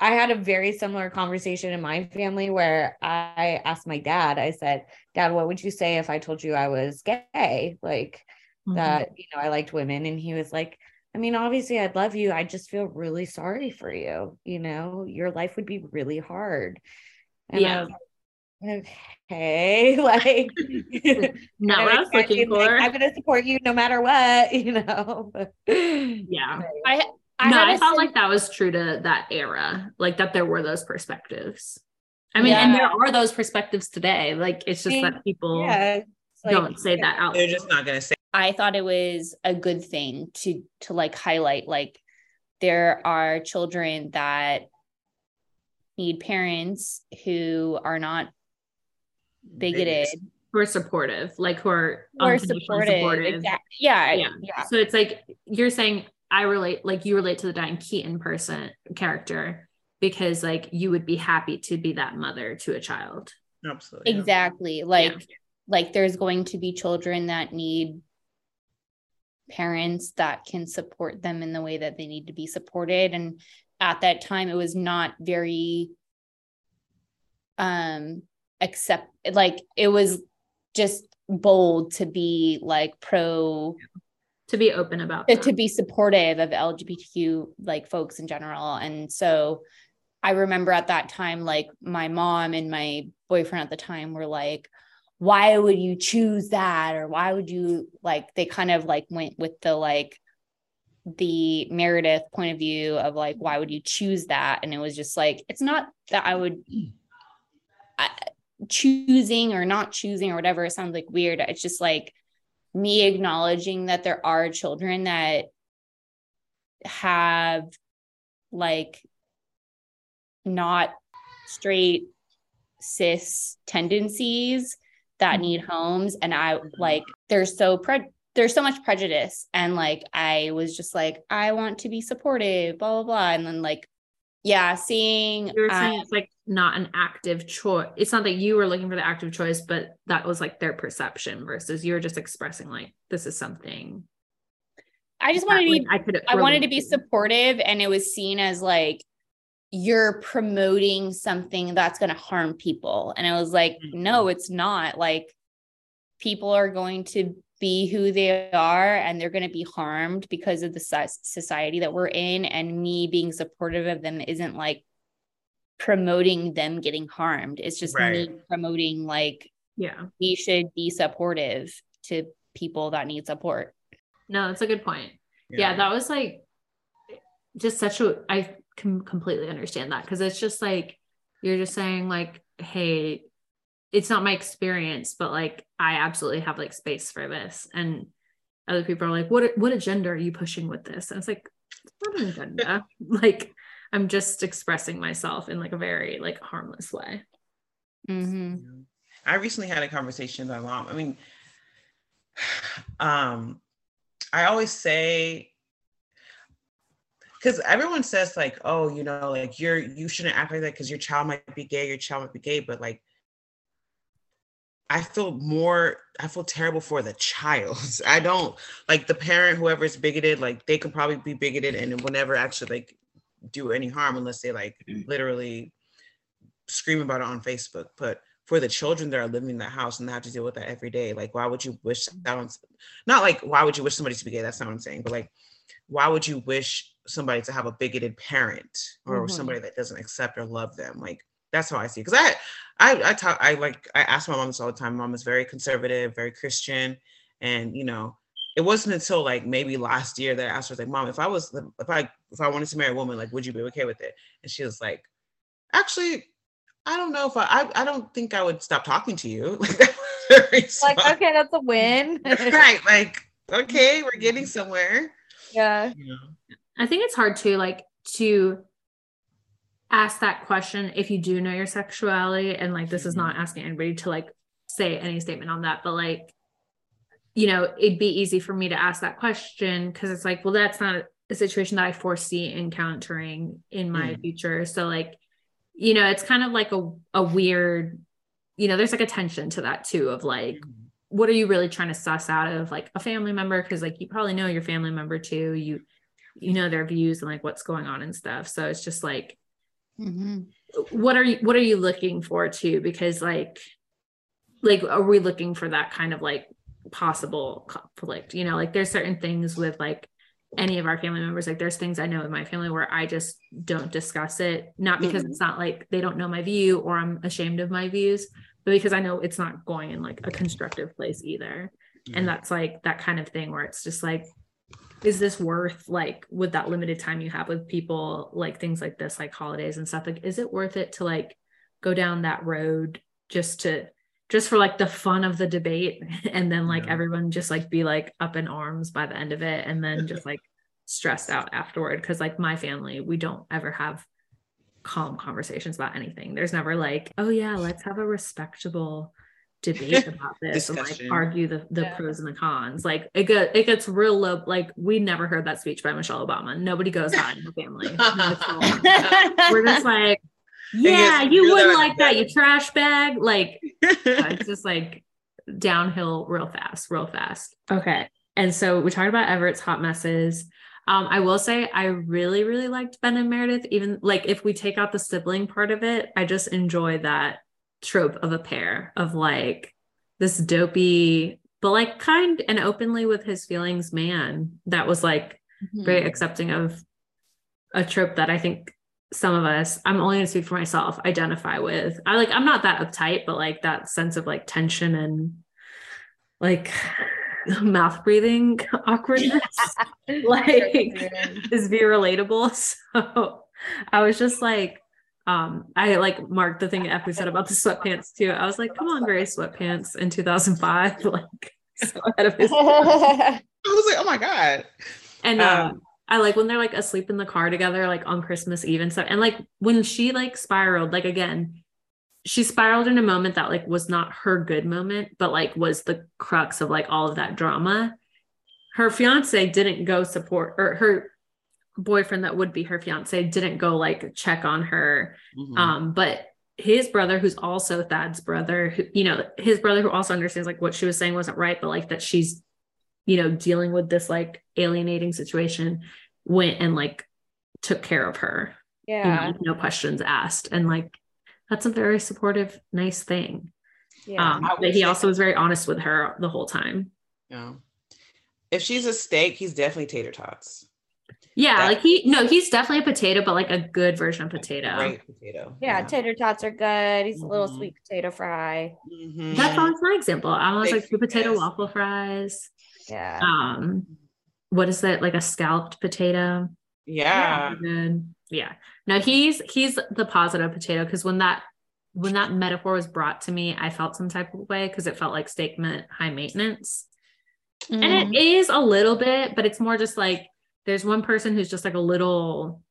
I had a very similar conversation in my family where I asked my dad, I said, Dad, what would you say if I told you I was gay? Like, mm-hmm. that you know I liked women and he was like I mean obviously I'd love you I just feel really sorry for you you know your life would be really hard
and yeah
like, okay (laughs) like (laughs)
not what I was looking for like,
I'm gonna support you no matter what (laughs) you know
yeah I I, no, I felt like that was true to that era, like that there were those perspectives. I mean, yeah. and there are those perspectives today. Like it's just that people yeah, like, don't say that out.
They're just not gonna say
I thought it was a good thing to to like highlight like there are children that need parents who are not bigoted
who are supportive like who are,
who are supportive, supportive. Exactly. Yeah, yeah
yeah so it's like you're saying i relate like you relate to the diane keaton person character because like you would be happy to be that mother to a child
absolutely
exactly like yeah. like there's going to be children that need parents that can support them in the way that they need to be supported. And at that time it was not very um accept like it was just bold to be like pro
to be open about
to, to be supportive of lgbtq like folks in general. And so i remember at that time like my mom and my boyfriend at the time were like why would you choose that? Or why would you like they kind of like went with the like the Meredith point of view of like why would you choose that? And it was just like it's not that I would I, choosing or not choosing or whatever it sounds like weird. It's just like me acknowledging that there are children that have like not straight cis tendencies that
Mm-hmm.
need homes and I like there's so pre- there's so much prejudice and like I was just like I want to be supportive blah blah blah and then like yeah seeing
You were
uh,
saying it's like not an active choice. It's not that you were looking for the active choice, but that was like their perception versus you were just expressing like this is something.
I just
that,
wanted to be
like, I could.
I wanted to be supportive and it was seen as like you're promoting something that's going to harm people. And I was like,
Mm-hmm.
no, it's not. Like people are going to be who they are and they're going to be harmed because of the society that we're in and me being supportive of them isn't like promoting them getting harmed. It's just
Right.
me promoting like
Yeah.
we should be supportive to people that need support.
No, that's a good point. yeah, that was like just such a i can completely understand that because it's just like you're just saying like hey it's not my experience but like i absolutely have like space for this and other people are like what what agenda are you pushing with this and it's like it's not an agenda (laughs) like i'm just expressing myself in like a very like harmless way
Mm-hmm.
I recently had a conversation with my mom. I mean, (sighs) um, I always say, because everyone says like, oh, you know, like you're you shouldn't act like that because your child might be gay, your child might be gay, but like, I feel more, I feel terrible for the child. (laughs) I don't like the parent, whoever is bigoted, like they could probably be bigoted and it will never actually like do any harm unless they like mm-hmm. literally scream about it on Facebook. But for the children that are living in that house and they have to deal with that every day, like why would you wish that on not like why would you wish somebody to be gay? That's not what I'm saying, but like why would you wish somebody to have a bigoted parent or
Mhm.
somebody that doesn't accept or love them? Like that's how I see. Because I, I, I talk, I like, I ask my mom this all the time. My mom is very conservative, very Christian, and you know, it wasn't until like maybe last year that I asked her, like, mom, if I was, if I, if I wanted to marry a woman, like, would you be okay with it? And she was like, actually, I don't know if I, I, I don't think I would stop talking to you. (laughs) Like, that was very
Like, okay, that's a win. (laughs)
right? Like, okay, we're getting somewhere.
yeah.
You know?
I think it's hard to like to ask that question if you do know your sexuality and like this is not asking anybody to like say any statement on that but like you know it'd be easy for me to ask that question because it's like well that's not a situation that I foresee encountering in my
Mm.
future. So like you know it's kind of like a a weird you know there's like a tension to that too of like what are you really trying to suss out of like a family member? Because like you probably know your family member too. You you know their views and like what's going on and stuff. So it's just like
Mm-hmm.
what are you what are you looking for too? Because like like are we looking for that kind of like possible conflict? You know like there's certain things with like any of our family members. Like there's things i know in my family where i just don't discuss it. Not because
Mhm.
it's not like they don't know my view or i'm ashamed of my views but because i know it's not going in like a constructive place either. And that's like that kind of thing where it's just like is this worth like with that limited time you have with people like things like this like holidays and stuff like is it worth it to like go down that road just to just for like the fun of the debate (laughs) and then like
Yeah.
everyone just like be like up in arms by the end of it and then just like stressed out afterward because like my family we don't ever have calm conversations about anything there's never like oh yeah let's have a respectable debate (laughs) about this and like argue the, the
Yeah.
pros and the cons like it get it gets real low like we never heard that speech by michelle obama nobody goes that in the family (laughs) No, (laughs) we're just like yeah you wouldn't like that you trash bag like uh, it's just like downhill real fast, real fast. Okay. And so we talked about Everett's hot messes. Um, I will say I really, really liked Ben and Meredith. Even like if we take out the sibling part of it, I just enjoy that trope of a pair of like this dopey, but like kind and openly with his feelings man that was like
Mm-hmm.
very accepting of a trope that I think some of us, I'm only gonna speak for myself, identify with. I like I'm not that uptight, but like that sense of like tension and like (sighs) mouth breathing (laughs) awkwardness (laughs) like is very relatable. (laughs) So I was just like um I like marked the thing that Efu said about the sweatpants too. I was like, come on, Gray sweatpants in 2005, (laughs) like so ahead of his (laughs)
I was like, oh my god.
and um,
Um,
I like when they're like asleep in the car together, like on Christmas Eve and stuff. And like when she like spiraled, like again, she spiraled in a moment that like was not her good moment, but like was the crux of like all of that drama. Her fiance didn't go support or her boyfriend that would be her fiance didn't go like check on her. Mm-hmm. Um, but his brother, who's also Thad's brother, who, you know, his brother who also understands like what she was saying wasn't right, but like that she's, you know, dealing with this like alienating situation, went and like took care of her.
Yeah.
You know, no questions asked. And like that's a very supportive, nice thing. Yeah. Um, but he also was very honest with her the whole time.
Yeah. If she's a steak, he's definitely tater tots.
Yeah, that, like he no, he's definitely a potato, but like a good version of potato.
Great potato.
Yeah, yeah, tater tots are good. He's mm-hmm. a little mm-hmm. sweet potato fry.
Mm-hmm. That's always my example. I was like sweet potato yes. waffle fries.
Yeah.
Um, what is that? Like a scalloped potato.
Yeah.
yeah yeah no he's he's the positive potato because when that when that metaphor was brought to me i felt some type of way because it felt like steak meant high maintenance mm. and it mm-hmm. a little bit but it's more just like there's one person who's just like a little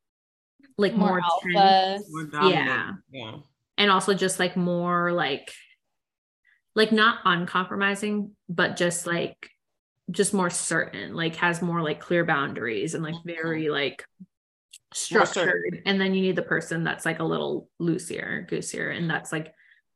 like more, more alpha more yeah. Yeah. And also just like more like like not uncompromising but just like just more certain like has more like clear boundaries and like very like structured. And then you need the person that's like a little loosier goosier and that's like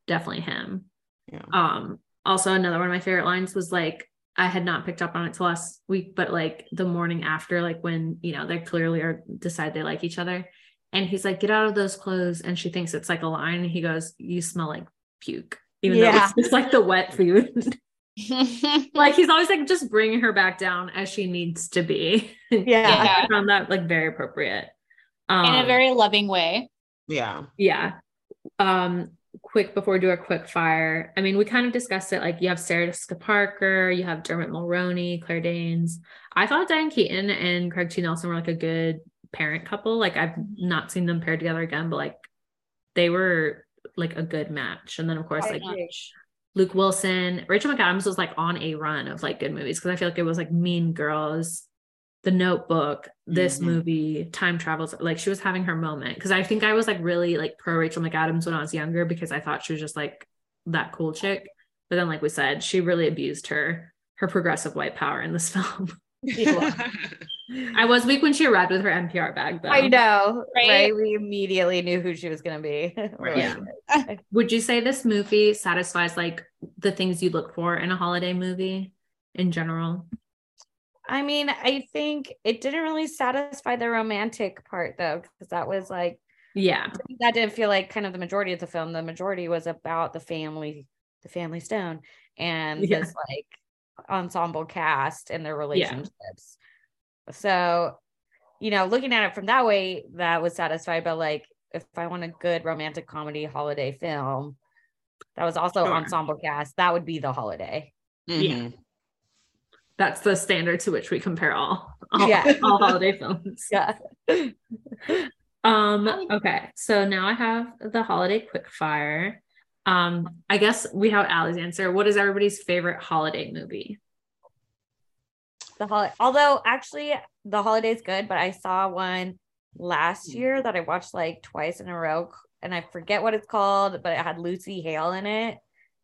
definitely him.
Yeah.
um also another one of my favorite lines was like i had not picked up on it till last week but like the morning after like when you know they clearly are decide they like each other and he's like get out of those clothes and she thinks it's like a line and he goes you smell like puke even yeah. though it's just (laughs) like the wet food (laughs) like he's always like just bringing her back down as she needs to be (laughs)
yeah
i found that like very appropriate
um, in a um, very loving way.
Yeah.
Yeah. Um, quick before we do our quick fire. I mean, we kind of discussed it. Like you have Sarah Jessica Parker, you have Dermot Mulroney, Claire Danes. I thought Diane Keaton and Craig T. Nelson were like a good parent couple. Like I've not seen them paired together again, but like they were like a good match. And then of course, like Luke Wilson, Rachel McAdams was like on a run of like good movies because I feel like it was like Mean Girls, the notebook this mm-hmm. movie time travels like she was having her moment. Because i think i was like really like pro rachel mcadams when i was younger because i thought she was just like that cool chick. But then like we said she really abused her her progressive white power in this (laughs) film. (laughs) I was weak when she arrived with her npr bag though.
I know. Right, right? we immediately knew who she was going to be (laughs)
right. yeah. would you say this movie satisfies like the things you look for in a holiday movie in general
I mean, I think it didn't really satisfy the romantic part though, because that was like,
yeah,
that didn't feel like kind of the majority of the film. The majority was about the family, the family stone, and yeah. this like ensemble cast and their relationships. Yeah. So, you know, looking at it from that way, that was satisfied. But like, if I want a good romantic comedy holiday film, that was also sure. ensemble cast, that would be the holiday.
Mm-hmm. Yeah that's the standard to which we compare all all, yeah. (laughs) all holiday films.
Yeah.
um okay. So now I have the holiday quick fire. Um I guess we have Ali's answer. What is everybody's favorite holiday movie?
The holiday although actually the holiday is good, but I saw one last year that I watched like twice in a row and I forget what it's called, but it had Lucy Hale in it.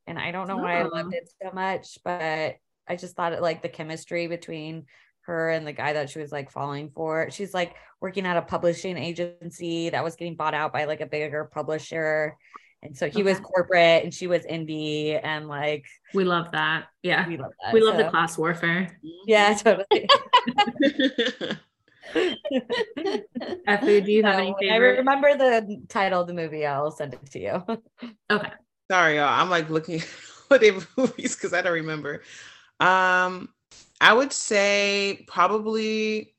And I don't know oh. why I loved oh. it so much, but I just thought it like the chemistry between her and the guy that she was like falling for. She's like working at a publishing agency that was getting bought out by like a bigger publisher. And so he okay. was corporate and she was indie and like
we love that. Yeah. We love that. We love so. the class warfare.
Yeah, totally. (laughs)
Efu, do you have any favorite?
I remember the title of the movie. I'll send it to you.
okay.
Sorry, y'all. I'm like looking (laughs) at the movies because I don't remember. Um, I would say probably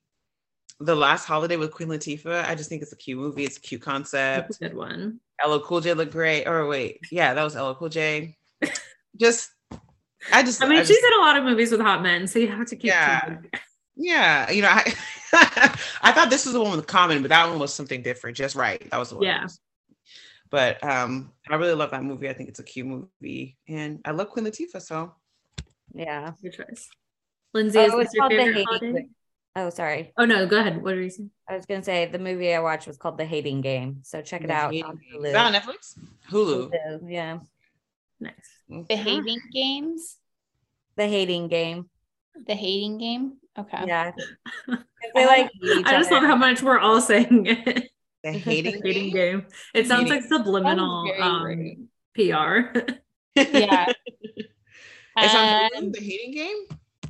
the last holiday with Queen Latifah. I just think it's a cute movie. It's a cute concept.
A good one.
LL Cool J looked great. Or wait, yeah, that was LL Cool J. just, I just.
I mean,
I
she's just, in a lot of movies with hot men, so you have to keep.
Yeah. Yeah, you know, I, (laughs) I thought this was the one with Common, but that one was something different. Just right. That was the one.
Yeah.
But um, I really love that movie. I think it's a cute movie, and I love Queen Latifah. So
yeah.
Good choice. Lyndsey, oh, is your favorite holiday?
Oh, sorry.
Oh no, go ahead. What are you saying?
I was gonna say the movie I watched was called The Hating Game. So check it the out.
On, on Netflix? Hulu.
Yeah.
Nice.
Okay.
Behaving games.
The hating game.
The hating game. Okay.
Yeah. 'Cause (laughs) They like
I just love how much we're all saying it.
The hating
Hating
game.
game. It sounds like subliminal
Sounds
um. PR. (laughs)
Yeah. (laughs)
It's on
Um,
Hulu, the hating game.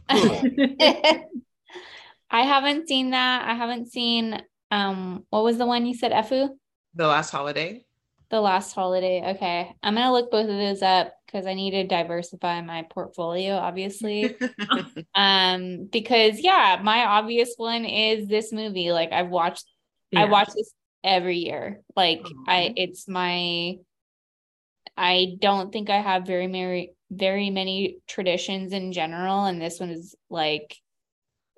(laughs)
I haven't seen that. I haven't seen um what was the one you said, Efu?
The last holiday.
The last holiday. Okay. I'm gonna look both of those up because I need to diversify my portfolio, obviously. (laughs) um, because yeah, my obvious one is this movie. Like I've watched I watch this every year. Like I
Mhm.
it's my I don't think I have very many very many traditions in general and this one is like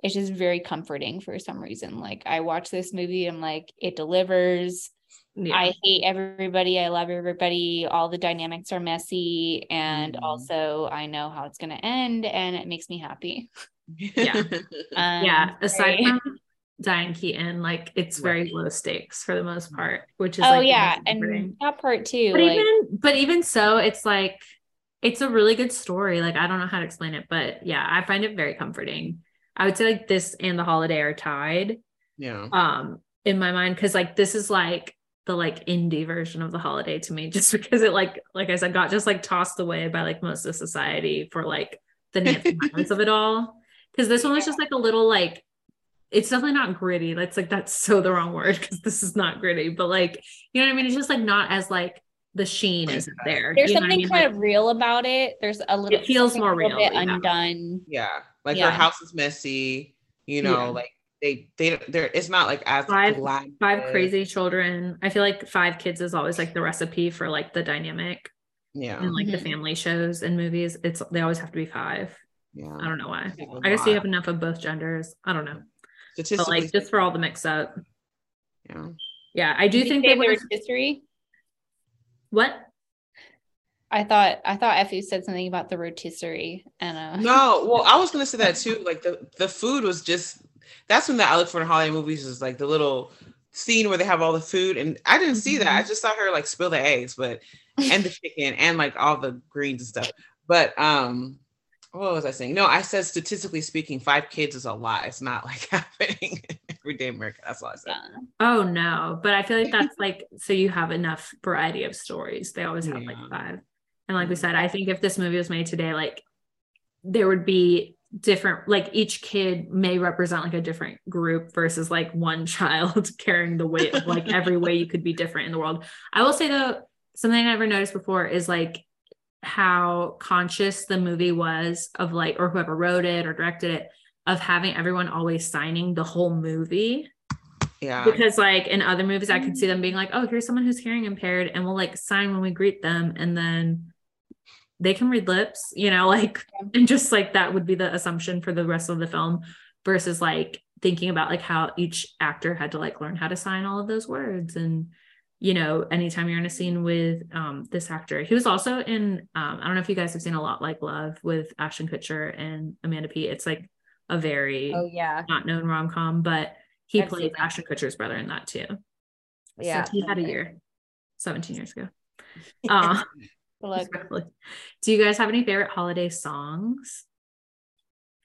it's just very comforting for some reason. Like I watch this movie I'm like it delivers.
Yeah.
I hate everybody. I love everybody. All the dynamics are messy and
Mhm.
also I know how it's going to end and it makes me happy.
Yeah. (laughs)
Um,
yeah. Aside
very-
from Diane Keaton, like it's very low stakes for the most part, which is
Oh
like
yeah, and that part too.
but
like,
even but even so it's like it's a really good story. Like i don't know how to explain it but yeah i find it very comforting. I would say like this and the holiday are tied
yeah.
um in my mind because like this is like the like indie version of the holiday to me (laughs) just because it like like i said got just like tossed away by like most of society for like the (laughs) violence of it all. Because this one was just like a little like it's definitely not gritty. That's like that's so the wrong word because this is not gritty but like you know what i mean? It's just like not as like the sheen isn't there
there's
you know what I
something
mean?
kind
Like,
of real about it. There's a little
It feels
something
more
a
real,
bit
yeah.
undone.
Yeah. Like
Yeah.
her house is messy. You know,
Yeah.
like they they they're it's not like as
Five-
glamorous.
five crazy children i feel like five kids is always like the recipe for like the dynamic
Yeah.
in like the
Mhm.
family shows and movies it's they always have to be five
Yeah.
i don't know why I guess you have enough of both genders i don't know but like just for all the mix up
yeah.
yeah i do
Did
think they were
there's history.
What
I thought I thought Efu said something about the rotisserie and uh
No, well, I was gonna say that too. Like the the food was just that's when the I look for in holiday movies is like the little scene where they have all the food, and I didn't see that. I just saw her like spill the eggs, but (laughs) and the chicken and like all the greens and stuff. But um, what was I saying? No, I said statistically speaking, five kids is a lot. It's not like (laughs) happening in everyday America. That's all I said.
yeah.
oh no but i feel like that's like so you have enough variety of stories they always have like five and like we mm-hmm. said i think if this movie was made today like there would be different like each kid may represent like a different group versus like one (laughs) child carrying the weight of like every way you could be different in the world i will say though something i never noticed before is like how conscious the movie was of like or whoever wrote it or directed it of having everyone always signing the whole movie.
Yeah.
because like in other movies i could see them being like oh here's someone who's hearing impaired and we'll like sign when we greet them and then they can read lips you know (laughs) like and just like that would be the assumption for the rest of the film versus like thinking about like how each actor had to like learn how to sign all of those words. And you know anytime you're in a scene with um this actor he was also in um i don't know if you guys have seen a lot like love with ashton kutcher and amanda p it's like a very
Oh yeah.
not known rom-com but he
I've
plays ashton kutcher's brother in that too
Yeah.
so he had a year 17 years ago (laughs) uh
Good
do you guys have any favorite holiday songs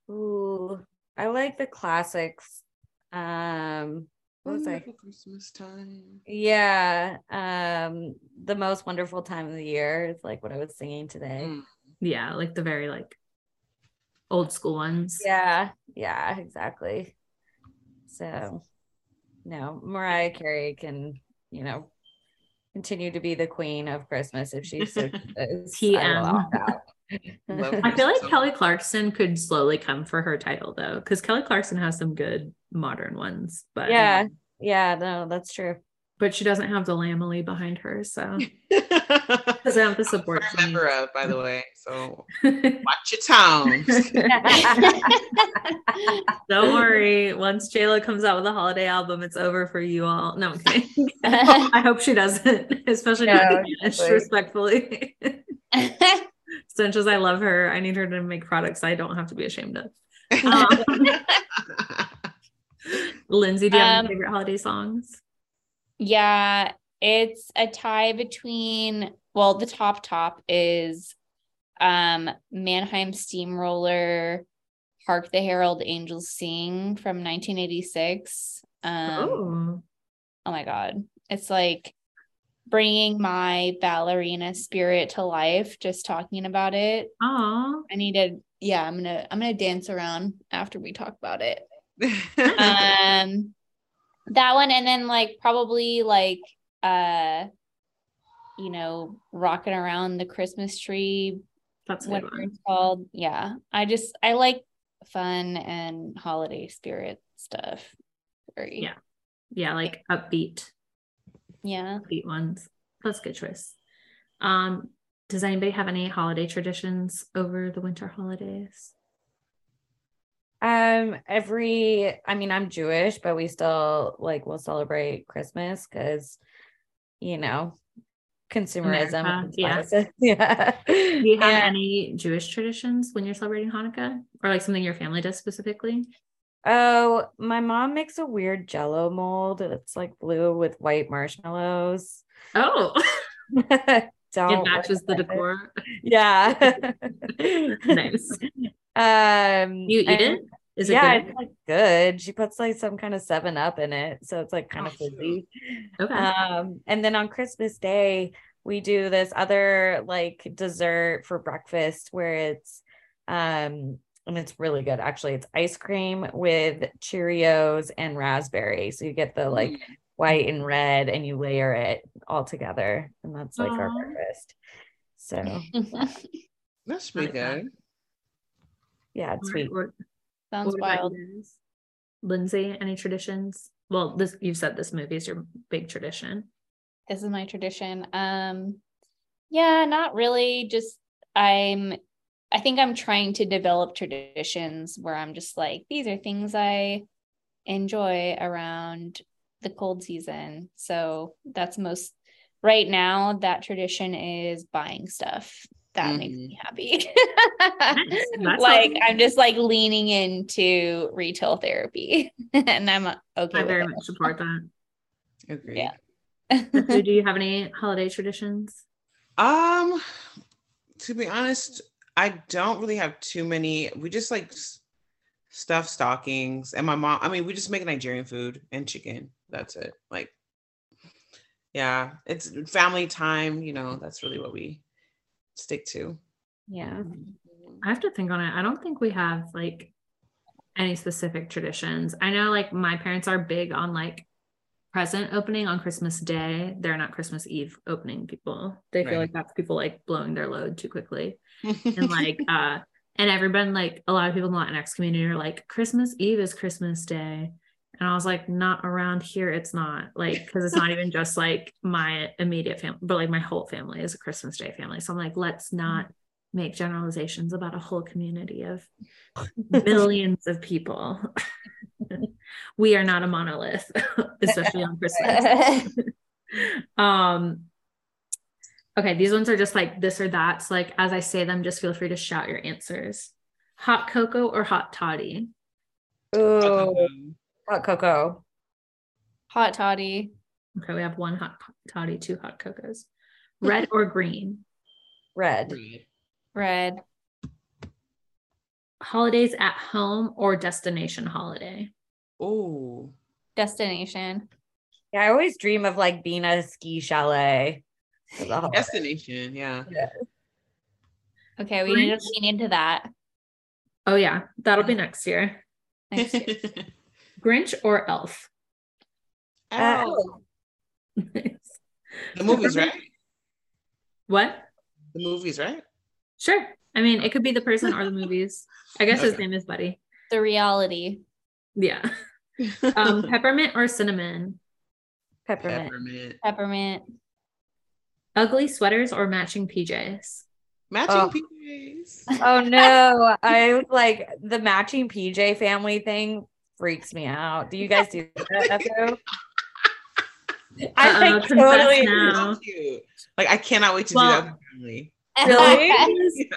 Ooh, I like the classics. Um, what was I?
Wonderful Christmas time.
Yeah. Um, the most wonderful time of the year is like what I was singing today.
Mm.
yeah like the very like old school ones
Yeah, yeah, exactly. So, no, Mariah Carey can, you know, continue to be the queen of Christmas if she so (laughs) chooses. I
TM.
opt out.
Love
I feel like Kelly Clarkson could slowly come for her title though, because Kelly Clarkson has some good modern ones, but
yeah, yeah, no, that's true.
But she doesn't have the Lambily behind her, so (laughs) doesn't have the support.
I'm a member of, by the way. So (laughs) watch your town. (laughs)
Don't worry. Once Jayla comes out with a holiday album, it's over for you all. No, I'm kidding. I hope she doesn't, especially not
No,
Spanish, respectfully. as much as I love her, I need her to make products I don't have to be ashamed of. Um, Lyndsey, do you have
Um,
any favorite holiday songs?
Yeah, it's a tie between well, the top top is um Mannheim Steamroller Hark the Herald Angels Sing from 1986. Um,
oh.
oh my god, it's like bringing my ballerina spirit to life just talking about it.
Aw.
I need to yeah, I'm going to I'm going to dance around after we talk about it. (laughs) um that one and then like probably like uh you know, rocking around the Christmas tree
That's a good
whatever
one.
it's called. Yeah. I just I like fun and holiday spirit stuff. Very
Yeah. Yeah, like upbeat,
yeah.
upbeat ones. That's a good choice. Um, does anybody have any holiday traditions over the winter holidays?
Um, every I mean, I'm Jewish, but we still like we'll celebrate Christmas because you know, consumerism.
America, yeah. (laughs)
yeah.
Do you have
And-
any Jewish traditions when you're celebrating Hanukkah, or like something your family does specifically?
Oh, my mom makes a weird jello mold. It's like blue with white marshmallows.
Oh, (laughs) it matches the decor.
Yeah. (laughs)
Nice.
Um
You eat
and-
it? Is it
yeah,
good?
it's like good. She puts like some kind of seven up in it. So it's like kind of
Oh,
fizzy.
Okay.
Um, and then on Christmas Day, we do this other like dessert for breakfast where it's um and it's really good actually. It's ice cream with Cheerios and raspberry. So you get the like
Mm.
white and red and you layer it all together. And that's like our breakfast. So (laughs)
That's pretty
Like
good.
Yeah, it's
What-
sweet.
what-
Sounds
what
wild.
Lyndsey, any traditions? Well, this you've said this movie is your big tradition.
This is my tradition. Um yeah, not really. Just I'm I think I'm trying to develop traditions where I'm just like, these are things I enjoy around the cold season. So that's most right now that tradition is buying stuff. That makes
Mhm.
me happy. (laughs)
That's
like
awesome.
I'm just like leaning into retail therapy (laughs) and I'm okay
I
with
very
it.
much support that.
Agreed.
Yeah.
So do (laughs) you have any holiday traditions?
Um, to be honest, I don't really have too many. We just like stuff stockings, and my mom. I mean, we just make Nigerian food and chicken. That's it. Like, yeah, it's family time. You know, that's really what we stick to.
Yeah.
I have to think on it. I don't think we have like any specific traditions. I know like my parents are big on like present opening on Christmas Day. They're not Christmas Eve opening people. They feel
Right.
like that's people like blowing their load too quickly. (laughs) And like uh and everyone like a lot of people in the Latinx community are like Christmas Eve is Christmas Day. And I was like, not around here, it's not like because it's not even just like my immediate family, but like my whole family is a Christmas Day family. So I'm like, let's not make generalizations about a whole community of millions of people. (laughs) we are not a monolith, (laughs) especially on Christmas. (laughs) um okay, these ones are just like this or that. So like as I say them, just feel free to shout your answers. Hot cocoa or hot toddy?
Ooh, hot cocoa.
Hot toddy.
Okay, we have one hot toddy, two hot cocos. (laughs) Red or green?
Red.
Red.
Holidays at home or destination holiday?
Oh,
Destination.
Yeah, I always dream of like being at a ski chalet. for the holidays.
destination. Yeah.
Okay, we need to
Grinch?
lean into that.
Oh yeah, that'll be next year.
Next year. (laughs)
Grinch or Elf?
Oh,
Nice.
the movies, right?
What?
The movies, right?
Sure. I mean, it could be the person or the (laughs) movies. I guess his name is Buddy.
the reality.
Yeah. (laughs) Um, peppermint or cinnamon?
Peppermint.
Peppermint.
Peppermint.
Ugly sweaters or matching PJs?
Matching
Oh.
PJs.
Oh no, (laughs) I like the matching PJ family thing freaks me out. Do you guys do (laughs) that? I
Uh-oh,
like totally
now.
Like I cannot wait to
Well-
do that with. (laughs)
Really?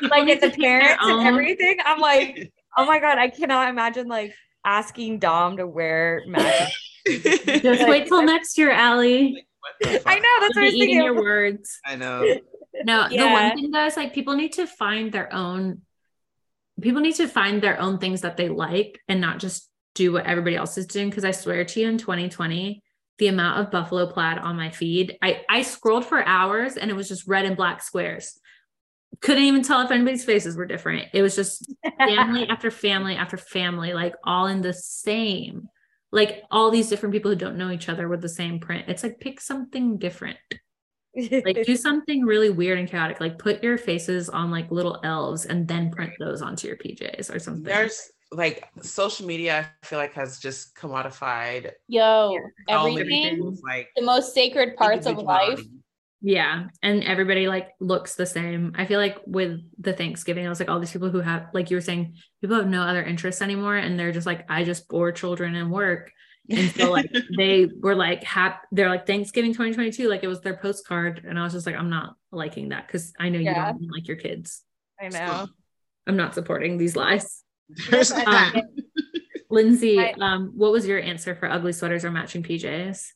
Like
need (laughs)
at the
to pick their
parents and everything. I'm like, oh my god, I cannot imagine like asking Dom to wear matching.
Just wait till next year, Ali.
I know that's what I was
eating
thinking.
your words.
I know.
No, the one thing though is like people need to find their own people need to find their own things that they like and not just do what everybody else is doing. Cause I swear to you in 2020, the amount of buffalo plaid on my feed, I, I scrolled for hours and it was just red and black squares. Couldn't even tell if anybody's faces were different. It was just family (laughs) after family after family, like all in the same, like all these different people who don't know each other with the same print. It's like pick something different like do (laughs) something really weird and chaotic like put your faces on like little elves and then print those onto your pjs or something
There's like social media, I feel like has just commodified
Yo, everything,
like
the most sacred parts of life.
yeah and everybody like looks the same. I feel like with the thanksgiving i was like all these people who have like you were saying people have no other interests anymore and they're just like i just bore children and work. And so like (laughs) they were like hap- they're like thanksgiving 2022 like it was their postcard and i was just like i'm not liking that because i know you don't like your kids.
I know.
i'm not supporting these lies
There's
Um.
Lyndsey,
I-
um, what was your answer for ugly sweaters or matching PJs?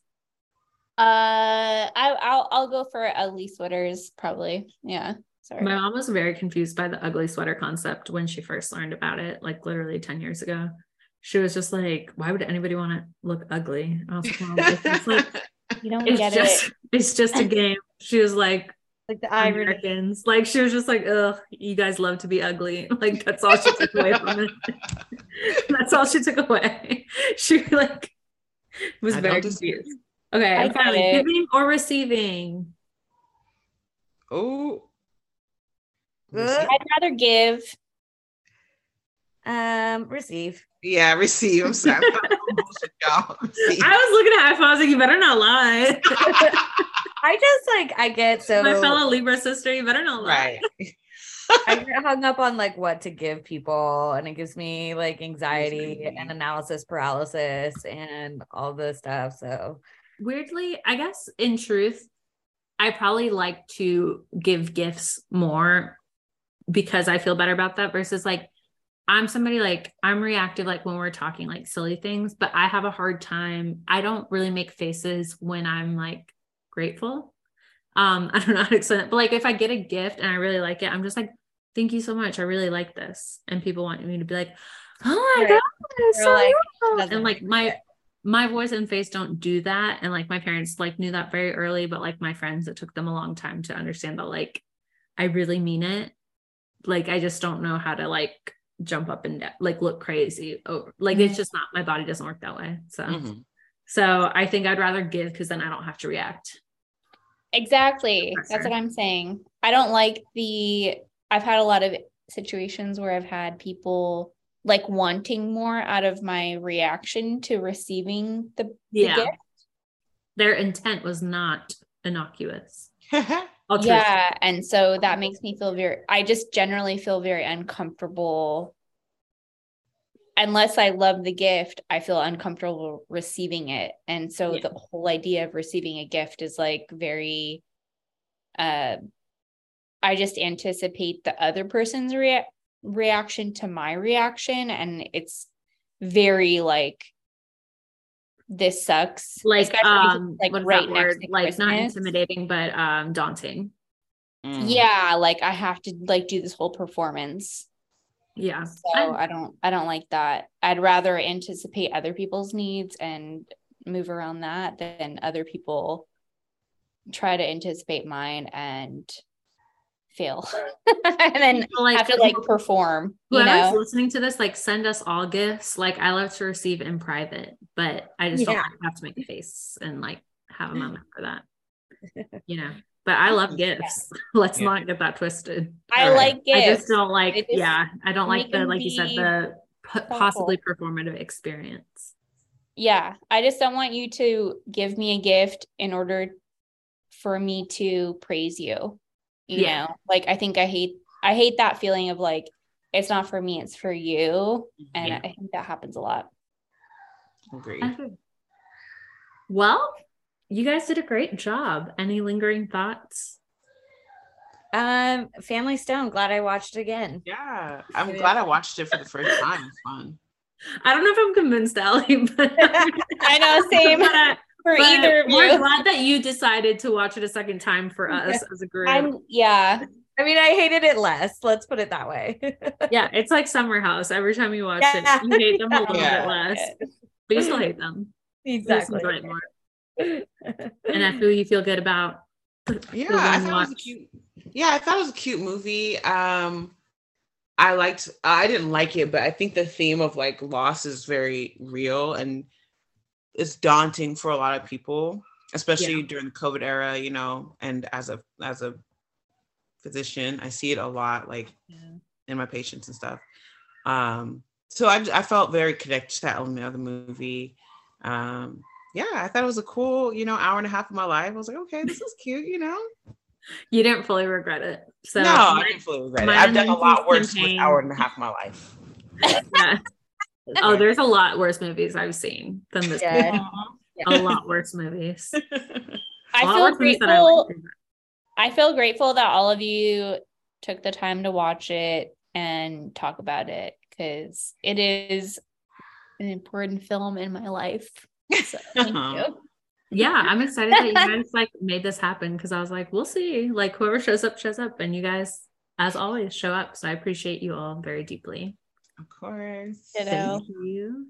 Uh, I I'll I'll go for ugly sweaters probably. Yeah. Sorry.
My mom was very confused by the ugly sweater concept when she first learned about it, like literally 10 years ago. She was just like, why would anybody want to look ugly? I was like, "Mom, it's, like, (laughs)
you don't
it's
get
just,
it.
it's just a (laughs) game. She was like,
Like the irony.
Americans. Like she was just like, ugh, you guys love to be ugly. (laughs) Like that's all she took away from it. (laughs) that's all she took away. (laughs) She like was
I
very
don't
confused. Okay,
I
and
get
finally,
it.
giving or receiving.
Oh.
I'd rather give.
Um, receive.
Yeah, receive. I'm sorry. I'm bullshit, y'all. Receive.
I was looking at it, I was like, you better not lie.
I just like I get (laughs) so
My fellow Libra sister, you better not lie.
right. (laughs)
I get hung up on like what to give people, and it gives me like anxiety and analysis paralysis and all this stuff. So
Weirdly, I guess in truth, I probably like to give gifts more because I feel better about that versus like I'm somebody like I'm reactive like when we're talking like silly things, but I have a hard time. I don't really make faces when I'm like grateful. Um, (laughs) I don't know how to explain it, but like if I get a gift and I really like it, I'm just like, thank you so much. I really like this. And people want me to be like, oh my
Right.
god, so
like,
beautiful." and like my my voice and face don't do that. And like my parents like knew that very early, but like my friends, it took them a long time to understand that like I really mean it. Like I just don't know how to like jump up and down, like look crazy. Like it's
Mhm.
just not my body doesn't work that way. So
Mhm.
so I think I'd rather give because then I don't have to react.
Exactly.
That's
That's what I'm saying. I don't like the I've had a lot of situations where I've had people like wanting more out of my reaction to receiving the, the
Yeah.
gift.
Their intent was not innocuous. (laughs)
Yeah. And so that makes me feel very, I just generally feel very uncomfortable. Unless I love the gift, I feel uncomfortable receiving it. And so
Yeah.
the whole idea of receiving a gift is like very, uh, I just anticipate the other person's rea- reaction to my reaction. And it's very like, this sucks.
Like um
like right next
Like not intimidating, but um daunting.
Mm.
yeah like i have to like do this whole performance
Yeah.
so
I-
I, don't i don't like that i'd rather anticipate other people's needs and move around that than other people try to anticipate mine and fail (laughs) and then
like
have to like perform you
whoever's
know
listening to this, like send us all gifts. Like I love to receive in private, but I just don't
Yeah.
to have to make a face and like have a moment for that. (laughs) You know. But I love gifts. (laughs) Let's
Yeah.
not get that twisted.
i
Right.
like gifts.
I just don't like,
just
yeah, I don't like the, like you said, the p- possibly performative experience.
yeah i just don't want you to give me a gift in order for me to praise you you
Yeah.
know like i think i hate i hate that feeling of like it's not for me it's for you and
Yeah,
i think that happens a lot
agree.
Well, you guys did a great job. Any lingering thoughts?
um Family Stone, glad I watched it again.
Yeah, I'm glad I watched it for the first time. It's fun.
I don't know if I'm convinced, Ali, (laughs) but (laughs)
i know same
but,
for
but
either of
we're
you.
glad that you decided to watch it a second time for us as a group.
I'm yeah.
I mean, I hated it less. Let's put it that way. (laughs) yeah, it's like Summer House. Every time you watch
Yeah.
it, you hate them a little
Yeah.
bit less, but you still hate them. You just
Exactly.
Enjoy it more. And I feel you feel good about.
Yeah, I thought it was a cute. Yeah, I thought it was a cute movie. Um, I liked. I didn't like it, but I think the theme of like loss is very real and it's daunting for a lot of people, especially during the COVID era. You know, and as a as a physician, I see it a lot, like in my patients and stuff. Um, so I I felt very connected to that element of the movie. Um, yeah, I thought it was a cool, you know, hour and a half of my life. I was like, okay, this is cute, you know.
You didn't fully regret it. So
no, I didn't fully regret it. I've done a lot
Memphis
worse
campaign-
with hour and a half of my life. (laughs)
yeah. Oh, there's a lot worse movies I've seen than this.
Good.
movie. A lot worse movies. (laughs)
I
A lot
feel
worse movies that I
grateful. I feel grateful that all of you took the time to watch it and talk about it because it is an important film in my life. So (laughs) thank you. Uh-huh.
yeah, I'm excited that you guys like made this happen because I was like, we'll see. Like whoever shows up, shows up, and you guys, as always, show up. So I appreciate you all very deeply.
Of course.
Ditto.
Thank you.